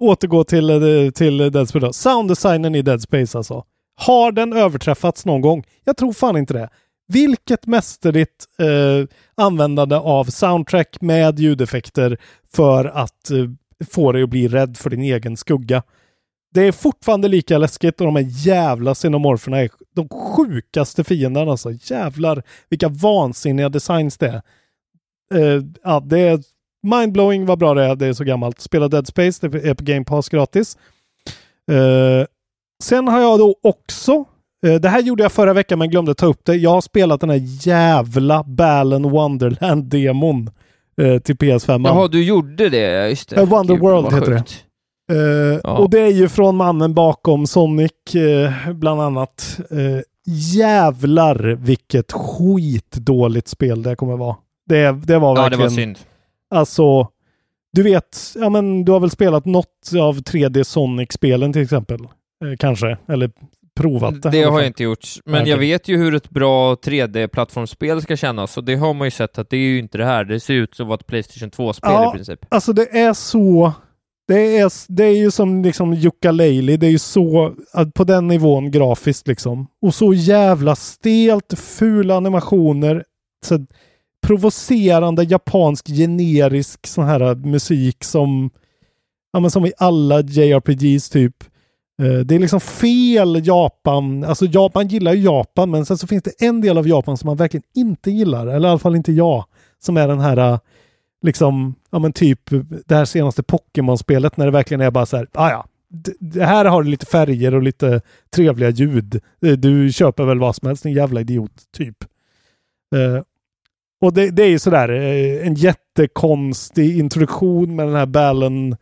E: återgå till, eh, till Dead Space då. Sounddesignen i Dead Space alltså. Har den överträffats någon gång? Jag tror fan inte det. Vilket mästerligt eh, användande av soundtrack med ljudeffekter för att eh, få dig att bli rädd för din egen skugga. Det är fortfarande lika läskigt och de här jävla xenomorferna är de sjukaste fienderna alltså. Jävlar vilka vansinniga designs det är. Uh, ja, det är mindblowing vad bra det är. Det är så gammalt. Spela Dead Space, det är på Game Pass gratis. Uh, sen har jag då också, uh, det här gjorde jag förra veckan men glömde ta upp det. Jag har spelat den här jävla Balan Wonderland-demon eh, till PS5.
D: Jaha, du gjorde det, just det.
E: Eh, Wonder
D: Gud,
E: heter det. Eh,
D: Ja.
E: Och det är ju från mannen bakom Sonic eh, bland annat. Eh, jävlar vilket skitdåligt spel det kommer vara. Det, det var
D: Ja, det
E: verkligen...
D: var synd.
E: Alltså, du vet, ja men du har väl spelat något av 3D Sonic-spelen till exempel? Kanske, eller provat det.
D: Det har jag inte gjort, men
E: Okej.
D: jag vet ju hur ett bra 3D-plattformsspel ska kännas, och det har man ju sett att det är ju inte det här. Det ser ut som ett Playstation 2-spel
E: Ja.
D: i princip.
E: Alltså det är så... Det är, det är ju som liksom Yooka-Laylee, det är ju så på den nivån grafiskt liksom. Och så jävla stelt, fula animationer, så provocerande japansk generisk sån här musik som, ja men som i alla JRPGs typ. Eh, det är liksom fel Japan. Alltså Japan gillar ju Japan, men sen så finns det en del av Japan som man verkligen inte gillar, eller i alla fall inte jag, som är den här eh, liksom, ja men typ det här senaste Pokémon-spelet när det verkligen är bara så här, ah, ja, det här har du lite färger och lite trevliga ljud. Eh, du köper väl vad som helst, en jävla idiot, typ. Och det, det är ju sådär en jättekonstig introduktion med den här ballen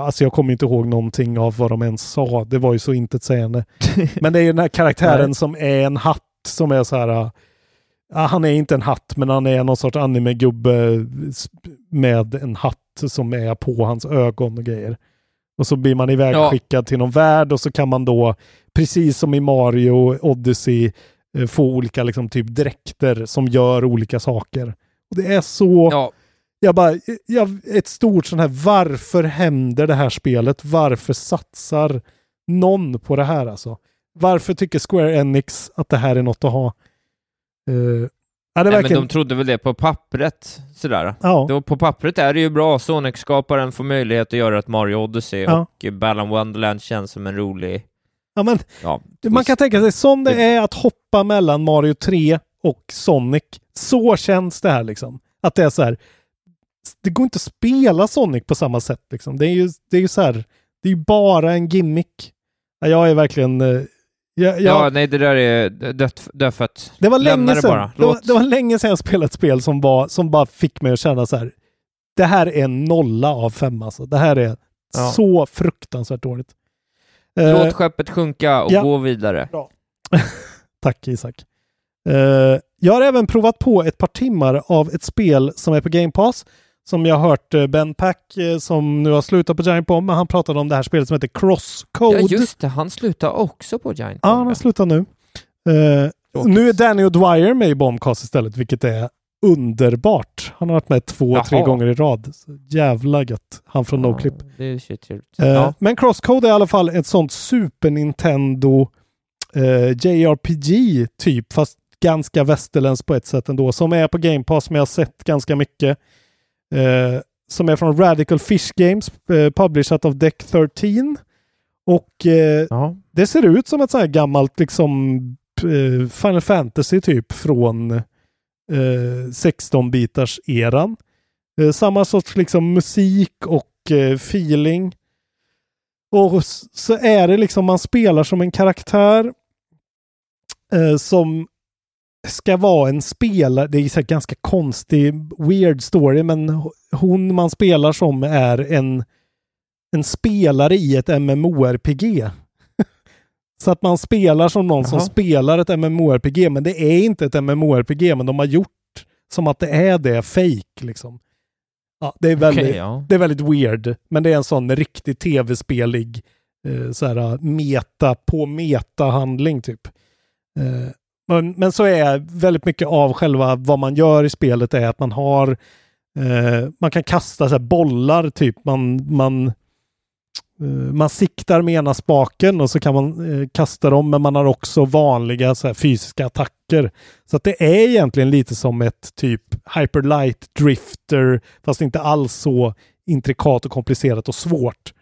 E: alltså jag kommer inte ihåg någonting av vad de ens sa. Det var ju så intetsägande. Men det är den här karaktären som är en hatt som är så här. eh, Ja, han är inte en hatt, men han är någon sorts anime-gubbe med en hatt som är på hans ögon och grejer. Och så blir man ivägskickad till någon värld och så kan man då, precis som i Mario Odyssey, eh, få olika liksom, typ dräkter som gör olika saker. Och Det är så...
D: Ja.
E: Jag bara, jag, ett stort sån här, varför händer det här spelet? Varför satsar någon på det här alltså? Varför tycker Square Enix att det här är något att ha? Uh, ja, det
D: Nej,
E: verkligen...
D: men de trodde väl det på pappret, sådär.
E: Ja.
D: Då, på pappret är det ju bra. Sonic-skaparen får möjlighet att göra ett Mario Odyssey
E: Ja.
D: och Balan Wonderland känns som en rolig...
E: Ja, men
D: Ja,
E: Man kan tänka sig som det är att hoppa mellan Mario 3 och Sonic. Så känns det här liksom. Att det är så här. Det går inte att spela Sonic på samma sätt liksom. Det är ju, det är ju så här. Det är ju bara en gimmick. Ja, jag är verkligen... eh, Jag, jag,
D: ja, nej, det där är dött, dödfött.
E: det var länge
D: det
E: sedan.
D: bara.
E: Det var, det var länge sedan jag spelade ett spel som, var, som bara fick mig att känna så här. Det här är en nolla av fem alltså. Det här är
D: Ja.
E: så fruktansvärt dåligt. Eh,
D: Låt skeppet sjunka och
E: ja.
D: gå vidare.
E: Tack Isak. Eh, jag har även provat på ett par timmar av ett spel som är på Game Pass. Som jag har hört eh, Ben Pack, eh, som nu har slutat på Giant Bomb, men han pratade om det här spelet som heter Crosscode.
D: Ja, just det. Han slutar också på Giant
E: Ja, han har slutat nu. Eh, nu är Danny O'Dwyer med i Bombcast istället, vilket är underbart. Han har varit med två, tre
D: Jaha.
E: gånger i rad. Så jävla gött. Han från NoClip.
D: Det är shit trevligt.
E: Eh,
D: Ja.
E: Men Crosscode är i alla fall ett sånt Super Nintendo eh, JRPG typ, fast ganska västerländskt på ett sätt ändå, som är på Game Pass, som jag har sett ganska mycket. Eh, som är från Radical Fish Games, eh, publishat av Deck 13. Och eh, det ser ut som ett så här gammalt liksom eh, Final Fantasy typ från eh, 16-bitars eran. Eh, samma sorts liksom musik och feeling. Och så är det liksom man spelar som en karaktär som ska vara en spelare. Det är så ganska konstig, weird story, men hon man spelar som är en, en spelare i ett MMORPG. så att man spelar som någon som
D: Jaha.
E: spelar ett MMORPG, men det är inte ett MMORPG, men de har gjort som att det är det, fake liksom. Ja, det är väldigt,
D: Okej, ja.
E: det är väldigt weird, men det är en sån riktigt tv-spelig eh, så här, meta på meta-handling typ. Eh, men, men så är väldigt mycket av själva vad man gör i spelet är att man har Eh, man kan kasta så här bollar typ. Man, man, eh, man siktar med ena spaken och så kan man eh, kasta dem, men man har också vanliga så här, fysiska attacker. Så att det är egentligen lite som ett typ hyperlight drifter, fast inte alls så intrikat och komplicerat och svårt.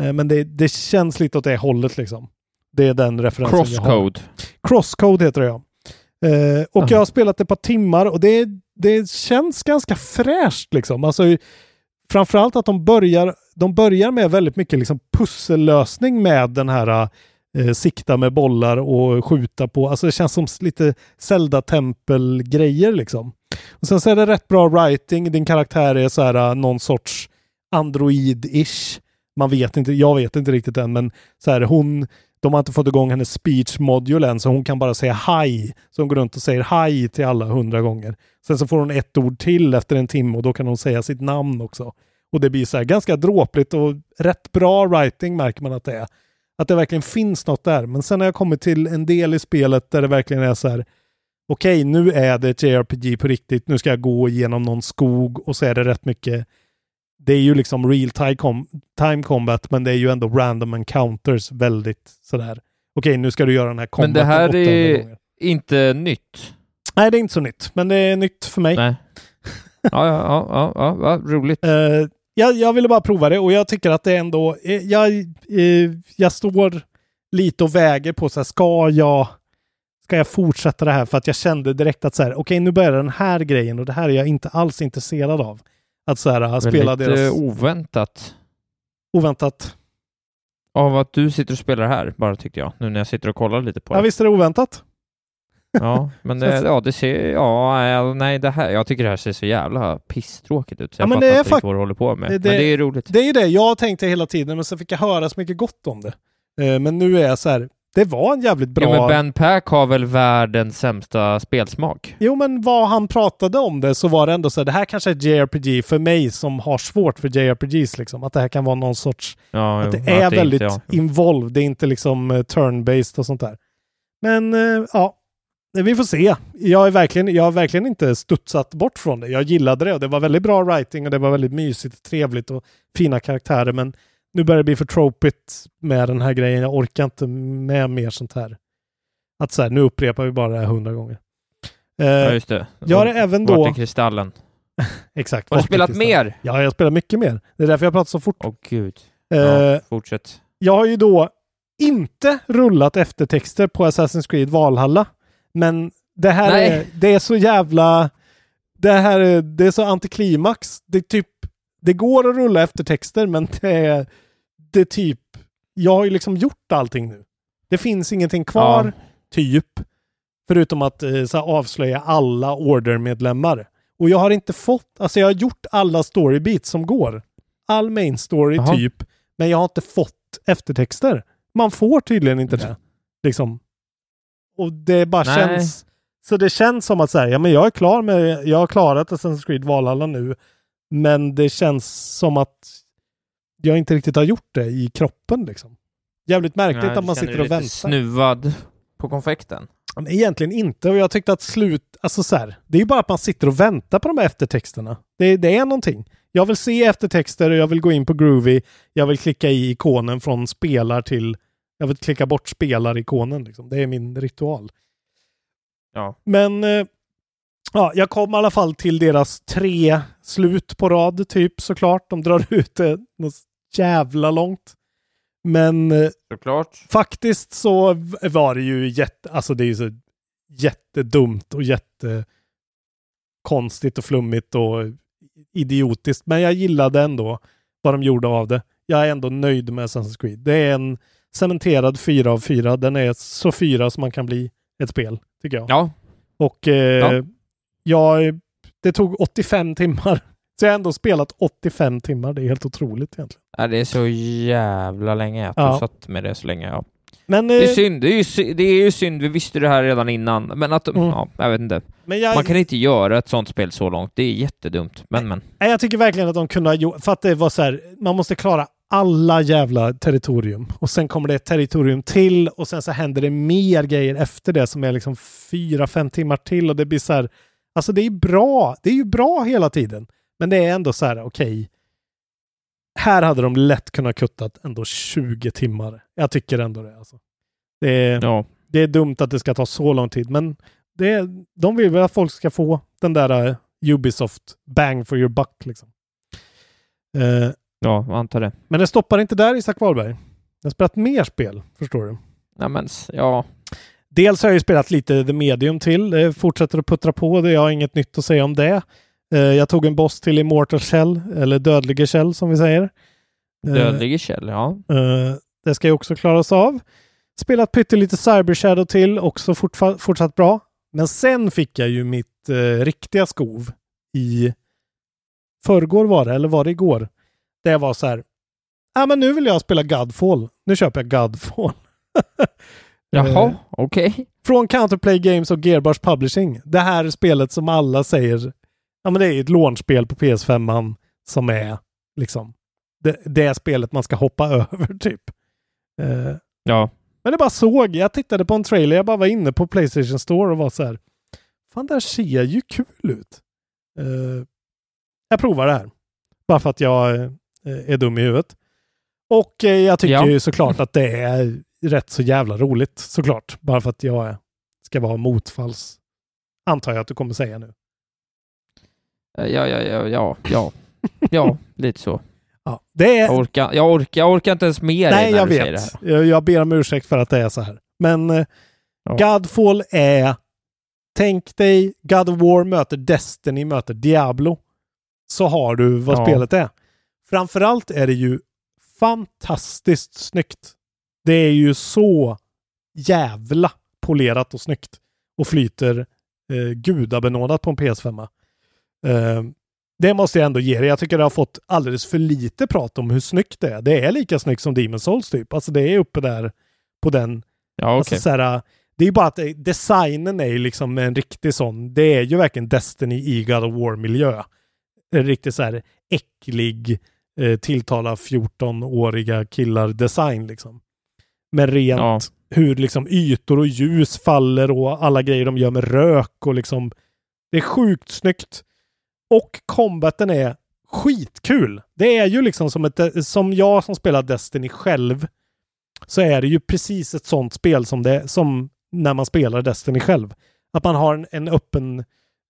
E: Eh, men det, det känns lite åt det hållet liksom. Det är den referensen jag har.
D: Crosscode.
E: Crosscode heter det ja. Eh, och
D: Aha.
E: jag har spelat ett par timmar och det, det känns ganska fräscht liksom. Alltså, framförallt att de börjar, de börjar med väldigt mycket liksom pussellösning med den här eh, sikta med bollar och skjuta på. Alltså det känns som lite Zelda-tempel-grejer liksom. Och sen så är det rätt bra writing. Din karaktär är så här eh, någon sorts android-ish. Man vet inte, jag vet inte riktigt än, men så här hon de har inte fått igång hennes speech module än, så hon kan bara säga hi. Så hon går runt och säger hi till alla hundra gånger. Sen så får hon ett ord till efter en timme och då kan hon säga sitt namn också. Och det blir så här ganska dråpligt och rätt bra writing märker man att det är. Att det verkligen finns något där. Men sen har jag kommit till en del i spelet där det verkligen är så här okej, nu är det ett JRPG på riktigt. Nu ska jag gå igenom någon skog och så är det rätt mycket det är ju liksom real time, com time combat, men det är ju ändå random encounters väldigt sådär. Okej, nu ska du göra den här
D: Men det här
E: 800
D: är
E: gånger.
D: inte nytt.
E: Nej, det är inte så nytt, men det är nytt för mig.
D: Nej. Ja, ja, ja, ja, ja, roligt.
E: Eh, jag, jag ville bara prova det och jag tycker att det är ändå, eh, jag, eh, jag står lite och väger på så här, ska jag, ska jag fortsätta det här? För att jag kände direkt att så här, okej nu börjar den här grejen och det här är jag inte alls intresserad av. Att så här, spela
D: Väldigt
E: deras...
D: eh, oväntat
E: oväntat.
D: av att du sitter och spelar här, bara tyckte jag, nu när jag sitter och kollar lite på
E: Ja,
D: det.
E: visst är det oväntat?
D: Ja, men det, ja, det ser, ja, ja, nej, det här, jag tycker det här ser så jävla pisstråkigt ut, så
E: Ja,
D: jag
E: men
D: fattar
E: det är
D: inte riktigt
E: fak-
D: vad du håller på med.
E: det-
D: men det är roligt.
E: Det är ju det jag tänkte hela tiden, men så fick jag höra så mycket gott om det. Eh, men nu är jag så här, det var en jävligt bra...
D: Ja, men Ben Pack har väl världens sämsta spelsmak?
E: Jo, men vad han pratade om det så var det ändå så här, det här kanske är JRPG för mig som har svårt för JRPGs liksom. Att det här kan vara någon sorts...
D: Ja,
E: att
D: jo,
E: det är
D: att det
E: väldigt
D: inte-
E: involved, det är inte liksom eh, turn-based och sånt där. Men eh, ja, vi får se. Jag, är verkligen, jag har verkligen inte studsat bort från det. Jag gillade det och det var väldigt bra writing och det var väldigt mysigt, trevligt och fina karaktärer. Men nu börjar det bli för tropigt med den här grejen. Jag orkar inte med mer sånt här. Att så här, nu upprepar vi bara det här hundra gånger. Eh,
D: Ja, just det.
E: Jag har även då...
D: Kristallen?
E: Exakt.
D: Har du spelat
E: kristallen?
D: mer?
E: Ja, jag har spelat mycket mer. Det är därför jag pratar så fort.
D: Åh gud.
E: Eh,
D: Ja, fortsätt.
E: Jag har ju då inte rullat eftertexter på Assassin's Creed Valhalla. Men det här
D: Nej.
E: är, det är så jävla... Det här är, det är så antiklimax. Det är typ... Det går att rulla eftertexter men det är... Är typ... Jag har ju liksom gjort allting nu. Det finns ingenting kvar,
D: Ja.
E: typ. Förutom att eh, så här, avslöja alla Order-medlemmar. Och jag har inte fått... Alltså jag har gjort alla storybeats som går. All main story
D: Jaha.
E: typ. Men jag har inte fått eftertexter. Man får tydligen inte det. Liksom. Och det bara
D: Nej.
E: känns... Så det känns som att säga, ja men jag är klar med, jag har klarat Assassin's Creed Valhalla nu. Men det känns som att jag inte riktigt har gjort det i kroppen liksom. Jävligt märkligt
D: Nej,
E: att man
D: känner
E: sitter och väntar.
D: lite snuvad på konfekten?
E: Men Egentligen inte och jag tyckte att slut, alltså så här, det är ju bara att man sitter och väntar på de här eftertexterna. Det, det är någonting. Jag vill se eftertexter och jag vill gå in på Groovy. Jag vill klicka i ikonen från spelar till, jag vill klicka bort spelar-ikonen liksom. Det är min ritual.
D: Ja.
E: Men eh, ja, jag kom i alla fall till deras tre slut på rad typ såklart. De drar ut det något jävla långt. Men eh,
D: Såklart.
E: faktiskt så var det ju jätte, alltså det är ju så jättedumt och jättekonstigt och flummigt och idiotiskt. Men jag gillade ändå vad de gjorde av det. Jag är ändå nöjd med Assassin's Creed. Det är en cementerad fyra av fyra. Den är så fyra som man kan bli ett spel, tycker jag.
D: Ja.
E: Och eh,
D: Ja.
E: Jag, det tog 85 timmar. Så jag har ändå spelat 85 timmar. Det är helt otroligt egentligen.
D: Ja, det är så jävla länge att
E: Ja.
D: du satt med det så länge. Ja.
E: Men,
D: Det är
E: eh,
D: synd, det är, ju, sy- det är ju synd, vi visste det här redan innan, men att,
E: Mm.
D: ja, jag vet inte.
E: Jag-
D: Man kan inte göra ett sånt spel så långt, det är jättedumt. Men, men.
E: Jag tycker verkligen att de kunde ha gjort, för att det var så här, man måste klara alla jävla territorium. Och sen kommer det ett territorium till och sen så händer det mer grejer efter det som är liksom fyra, fem timmar till och det blir så här, alltså det är bra, det är ju bra hela tiden. Men det är ändå så här, okej. här hade de lätt kunnat kuttat ändå 20 timmar. Jag tycker ändå det. Alltså. Det, är,
D: Ja.
E: det är dumt att det ska ta så lång tid, men det de vill väl att folk ska få den där eh, Ubisoft bang for your buck. Liksom. Eh,
D: Ja, antar det.
E: men det stoppar inte där, Isak Wahlberg. Jag har spelat mer spel, förstår du.
D: Ja, men, ja.
E: Dels har jag ju spelat lite The Medium till. Det fortsätter att puttra på. Det. Jag har inget nytt att säga om det. Eh, Jag tog en boss till Immortal Shell, eller Dödlige Shell som vi säger. Eh,
D: Dödlige Kjell, ja.
E: eh, Det ska ju också klaras av. Spelat pyttelite Cyber Shadow till, också fortsatt bra. Men sen fick jag ju mitt riktiga skov i förrgår var det, eller var det igår? Det var så här, ja men nu vill jag spela Godfall. Nu köper jag Godfall.
D: Jaha,
E: Eh,
D: okej.
E: Från Counterplay Games och Gearbrush Publishing. Det här är spelet som alla säger, ja men det är ett launchspel på PS5 som är liksom det, det spelet man ska hoppa över typ. Eh,
D: Ja.
E: men det bara såg, jag tittade på en trailer, jag bara var inne på Playstation Store och var så här, fan det här ser ju kul ut. Eh, jag provar det här. Bara för att jag eh, är dum i huvudet. Och eh, jag tycker
D: Ja.
E: ju såklart att det är rätt så jävla roligt såklart. Bara för att jag ska vara motfalls. Antar jag att du kommer säga nu.
D: Ja, ja, ja, ja, ja. Ja, lite så.
E: Ja, det är...
D: Jag orkar, jag orkar, jag orkar inte ens med
E: Nej, jag vet.
D: här.
E: Jag, jag ber om ursäkt för att det är så här. Men eh,
D: Ja.
E: Godfall är... Tänk dig God of War möter Destiny möter Diablo. Så har du vad
D: Ja.
E: spelet är. Framförallt är det ju fantastiskt snyggt. Det är ju så jävla polerat och snyggt. Och flyter eh, gudabenådat på en PS5. Eh, det måste jag ändå ge det. Jag tycker det har fått alldeles för lite prat om hur snyggt det är. Det är lika snyggt som Demon Souls typ. Alltså det är uppe där på den.
D: Ja, okej.
E: Alltså så här, det är bara att det- designen är ju liksom en riktig sån. Det är ju verkligen Destiny i God of War-miljö. En riktigt så här äcklig, eh, tilltala 14-åriga killar design liksom. Med rent
D: Ja.
E: hur liksom ytor och ljus faller och alla grejer de gör med rök och liksom. Det är sjukt snyggt. Och combaten är skitkul. Det är ju liksom som ett, som jag som spelar Destiny själv, så är det ju precis ett sånt spel som det som när man spelar Destiny själv. Att man har en, en öppen,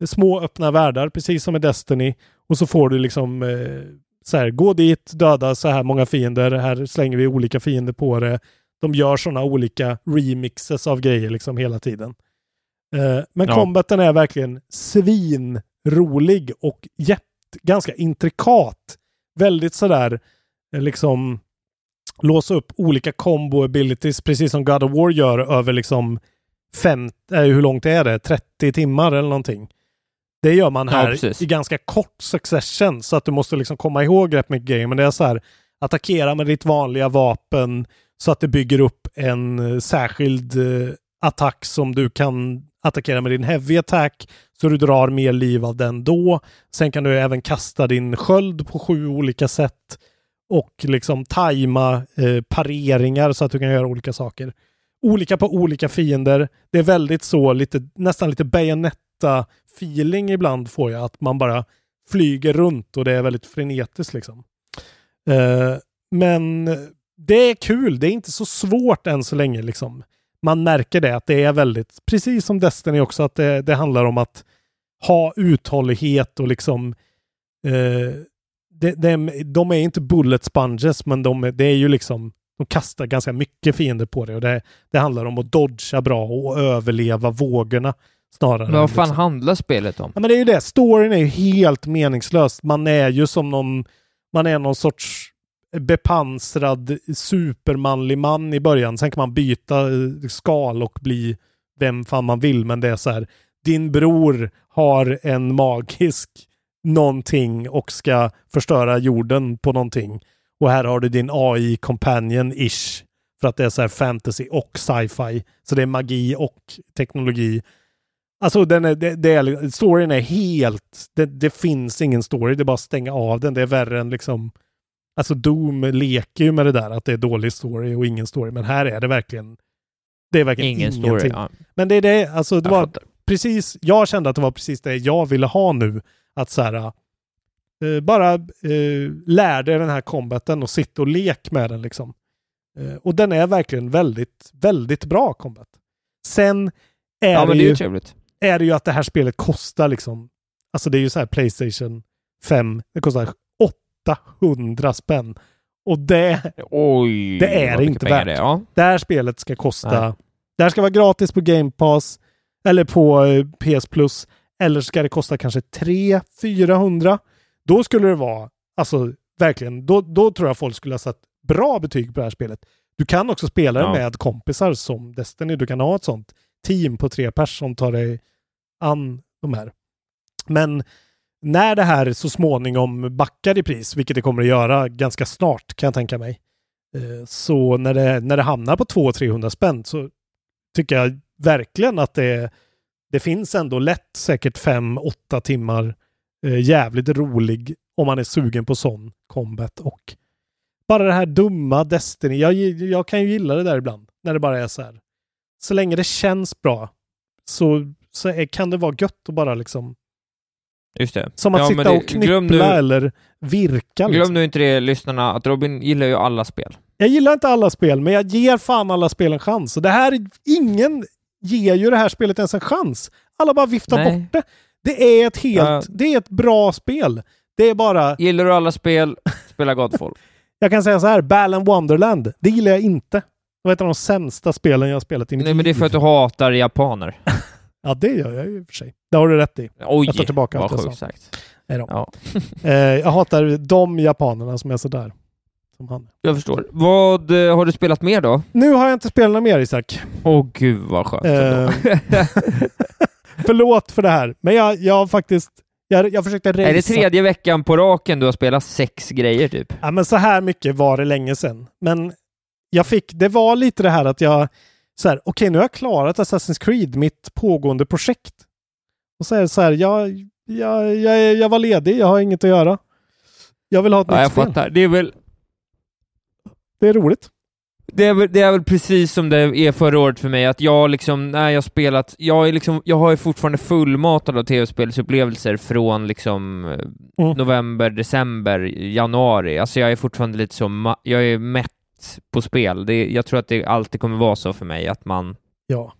E: små öppna världar, precis som i Destiny. Och så får du liksom eh, så här, gå dit, döda så här många fiender. Här slänger vi olika fiender på det. De gör sådana olika remixes av grejer liksom hela tiden. Eh, men
D: Ja.
E: combaten är verkligen svinrolig och jätte, ganska intrikat. Väldigt sådär eh, liksom låsa upp olika combo abilities precis som God of War gör över liksom fem, eh, hur långt är det? 30 timmar eller någonting. Det gör man
D: Ja,
E: här
D: precis.
E: i ganska kort succession så att du måste liksom komma ihåg rätt mycket grejer. Men det är så här, attackera med ditt vanliga vapen så att det bygger upp en eh, särskild eh, attack som du kan attackera med din heavy attack så du drar mer liv av den då. Sen kan du även kasta din sköld på sju olika sätt och liksom tajma eh, pareringar så att du kan göra olika saker. Olika på olika fiender. Det är väldigt så, lite, nästan lite bayonetta feeling ibland får jag, att man bara flyger runt och det är väldigt frenetiskt liksom. Eh, men det är kul. Det är inte så svårt än så länge liksom. Man märker det att det är väldigt, precis som Destiny också, att det, det handlar om att ha uthållighet och liksom eh, det, det, de är inte bullet sponges, men de, det är ju liksom de kastar ganska mycket fiender på det och det, det handlar om att dodga bra och överleva vågorna snarare.
D: Men vad fan
E: liksom.
D: handlar spelet om?
E: Ja, men det är ju det. Storyn är ju helt meningslös. Man är ju som någon, man är någon sorts bepansrad supermanlig man i början. Sen kan man byta eh, skal och bli vem fan man vill. Men det är så här, din bror har en magisk någonting och ska förstöra jorden på någonting. Och här har du din AI companion ish. För att det är så här fantasy och sci-fi. Så det är magi och teknologi. Alltså den är, det, det är, storyn är helt, det, det finns ingen story, det är bara att stänga av den. Det är värre än liksom, alltså Doom leker ju med det där att det är dålig story och ingen story. Men här är det verkligen, det är verkligen
D: Ingen
E: ingenting.
D: story. Ja.
E: Men det är det, alltså det
D: Jag
E: var
D: fattar.
E: precis, jag kände att det var precis det jag ville ha nu. Att så här, Eh, bara eh, lär dig den här combaten och sitta och lek med den liksom. Eh, och den är verkligen väldigt, väldigt bra combat. Sen är,
D: Ja,
E: det,
D: det är
E: ju,
D: trevligt.
E: är det ju att det här spelet kostar liksom, alltså det är ju så här Playstation 5, det kostar 800 spänn. Och det,
D: Oj,
E: det är inte värt.
D: det ja.
E: Det här spelet ska kosta,
D: Nej.
E: det här ska vara gratis på Game Pass eller på eh, PS Plus. Eller ska det kosta kanske 300-400. Då skulle det vara, alltså verkligen, då, då tror jag folk skulle ha satt bra betyg på det här spelet. Du kan också spela det
D: Ja.
E: med kompisar som Destiny. Du kan ha ett sånt team på tre personer som tar dig an de här. Men när det här så småningom backar i pris, vilket det kommer att göra ganska snart kan jag tänka mig, eh, så när det, när det hamnar på 200-300 spänn så tycker jag verkligen att det, det finns ändå lätt säkert 5-8 timmar eh, jävligt rolig om man är sugen på sån combat och bara det här dumma Destiny. Jag, jag kan ju gilla det där ibland när det bara är så här. Så länge det känns bra så, så är, kan det vara gött att bara liksom
D: Just det.
E: som att
D: Ja,
E: sitta
D: det-
E: och knyppla eller virka.
D: Glöm
E: Liksom.
D: nu inte det, lyssnarna, att Robin gillar ju alla spel.
E: Jag gillar inte alla spel, men jag ger fan alla spel en chans. Och det här, ingen ger ju det här spelet ens en chans. Alla bara viftar
D: Nej.
E: bort det. Det är ett helt,
D: Ja.
E: det är ett bra spel. Det är bara,
D: Gillar du alla spel, spela Godfall.
E: jag kan säga så här, Balan Wonderland, det gillar jag inte. Det var ett av de sämsta spelen jag har spelat i mitt
D: Nej, men det är
E: liv.
D: för att du hatar japaner.
E: Ja, det gör jag ju i och för sig. Det har du rätt i.
D: Oj,
E: jag tar tillbaka allt jag sa.
D: sagt.
E: Nej då.
D: Ja,
E: Eh, jag hatar de japanerna som är sådär. Som han.
D: jag förstår. Vad eh, har du spelat mer då?
E: Nu har jag inte spelat något mer Isak.
D: Åh gud vad skönt.
E: Eh. Förlåt för det här, men jag, jag har faktiskt... Jag, jag försökte racea.
D: är det tredje veckan på raken du har spelat sex grejer typ?
E: Ja, men så här mycket var det länge sedan. Men jag fick... Det var lite det här att jag... Så här, okej, nu har jag klarat Assassin's Creed, mitt pågående projekt. Och så är det så här, jag, jag, jag, jag var ledig, jag har inget att göra. Jag vill ha ett
D: Ja,
E: nytt
D: jag
E: spel.
D: fattar. Det är väl
E: Det är roligt.
D: Det är, väl, det är väl precis som det är förra året för mig, att jag liksom, när jag spelat, jag är liksom, jag har ju fortfarande fullmatad av tv-spelsupplevelser från liksom eh,
E: Mm.
D: november, december, januari. Alltså jag är fortfarande lite så, jag är mätt på spel. Det, jag tror att det alltid kommer vara så för mig, att man,
E: Ja.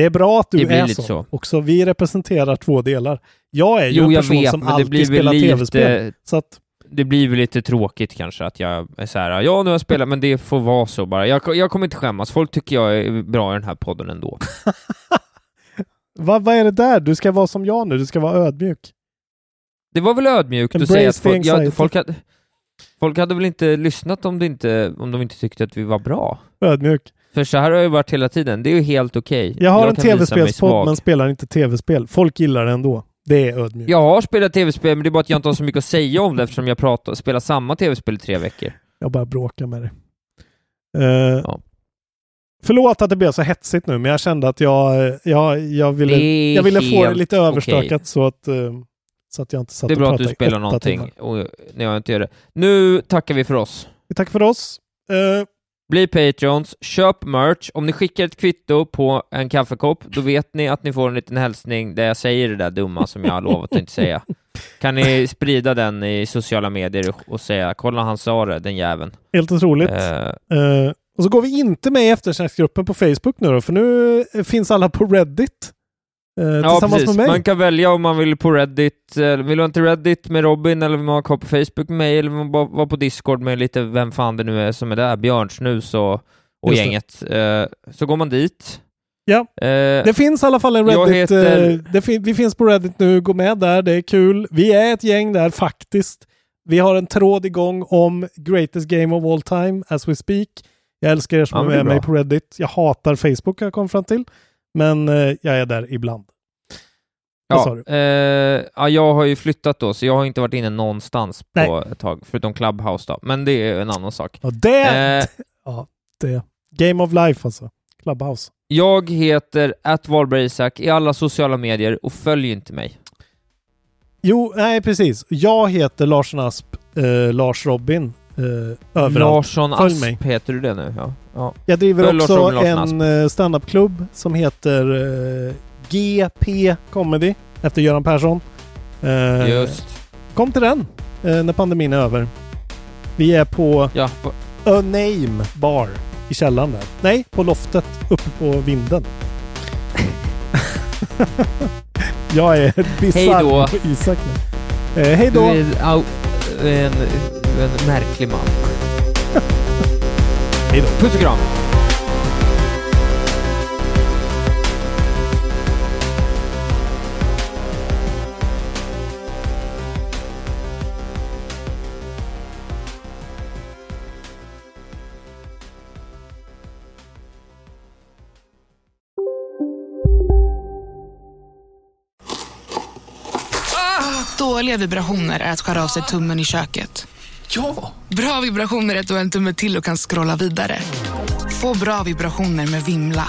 E: Det är bra att du är så.
D: så.
E: Också vi representerar två delar. Jag är ju
D: jo
E: en person
D: vet,
E: som alltid spelar tv-spel. Så att,
D: det blir väl lite tråkigt kanske att jag är så här, ja nu har jag spelat, men det får vara så bara. Jag, jag kommer inte skämmas, folk tycker jag är bra i den här podden ändå.
E: vad, vad är det där? Du ska vara som jag nu, du ska vara ödmjuk.
D: Det var väl ödmjukt att säga att folk, ja, folk, hade, folk hade väl inte lyssnat om, det inte, om de inte tyckte att vi var bra?
E: Ödmjuk.
D: För så här har det varit hela tiden, det är ju helt okej.
E: Jag har en
D: visa mig
E: tv-spelspodd men spelar inte tv-spel. Folk gillar det ändå. Det är ödmjukt.
D: Jag har spelat tv-spel, men det är bara att jag inte har så mycket att säga om det eftersom jag pratar, spelar samma tv-spel i tre veckor.
E: Jag bara bråkar med dig. Eh,
D: Ja.
E: Förlåt att det blev så hetsigt nu, men jag kände att jag, jag, jag ville, jag ville få det lite överstökat så, att, eh, så att jag inte satt
D: Det är bra att du spelar någonting och när jag inte gör det. Nu tackar vi för oss.
E: Tack för oss. Eh,
D: Bli Patreons, köp merch. Om ni skickar ett kvitto på en kaffekopp, då vet ni att ni får en liten hälsning där jag säger det där dumma som jag har lovat att inte säga. Kan ni sprida den i sociala medier och säga “Kolla han sa det, den jäveln”.
E: helt otroligt.
D: Eh,
E: Eh, och så går vi inte med i eftersnacksgruppen på Facebook nu då, för nu finns alla på Reddit. Eh,
D: ja, precis.
E: mig.
D: Man kan välja om man vill på Reddit, vill man till Reddit med Robin, eller vill man vara på Facebook med mig, eller vill man vara på Discord med lite vem fan det nu är som är där, Björnsnus och, och gänget. Eh, så går man dit.
E: Ja.
D: Eh,
E: Det finns i alla fall en Reddit.
D: heter-
E: eh, det fin- vi finns på Reddit nu, gå med där, det är kul. Vi är ett gäng där faktiskt. Vi har en tråd igång om Greatest Game of All Time as we speak. Jag älskar er som
D: Ja,
E: är med mig
D: bra.
E: på Reddit. Jag hatar Facebook har jag kommit fram till. Men eh, jag är där ibland. Vad sa
D: Ja,
E: du?
D: eh, ja, jag har ju flyttat då, så jag har inte varit inne någonstans på
E: Nej.
D: ett tag, förutom Clubhouse då. Men det är en annan sak.
E: Och det,
D: Eh,
E: ja, det. Game of Life alltså. Clubhouse.
D: jag heter atvalbergisak i alla sociala medier och följ inte mig.
E: Jo, nej precis. Jag heter Larsson Asp, eh, Lars Robin. Eh, överallt.
D: Larsson
E: Följ
D: Asp
E: mig.
D: heter du det nu? Ja. Ja.
E: Jag driver också en eh, standupklubb som heter eh, GP Comedy efter Göran Persson. Eh,
D: Just.
E: Kom till den. eh, när pandemin är över. Vi är på
D: Ja, på,
E: A Name Bar i källaren där. Nej, på loftet uppe på vinden. Jag är
D: Hej
E: bisarr
D: då.
E: på Isak nu. Eh, hej
D: du
E: då!
D: är au, en, en märklig man.
E: Hej då.
D: Puss och kram.
H: Dåliga vibrationer är att skära av sig tummen i köket.
B: Ja!
H: Bra vibrationer är ett du en tumme till och kan scrolla vidare. Få bra vibrationer med Vimla.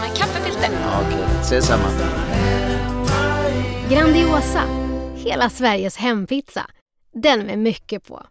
I: Med kaffefilter.
J: Ja, Okej, ses samma.
K: Grandiosa, hela Sveriges hempizza. Den med mycket på.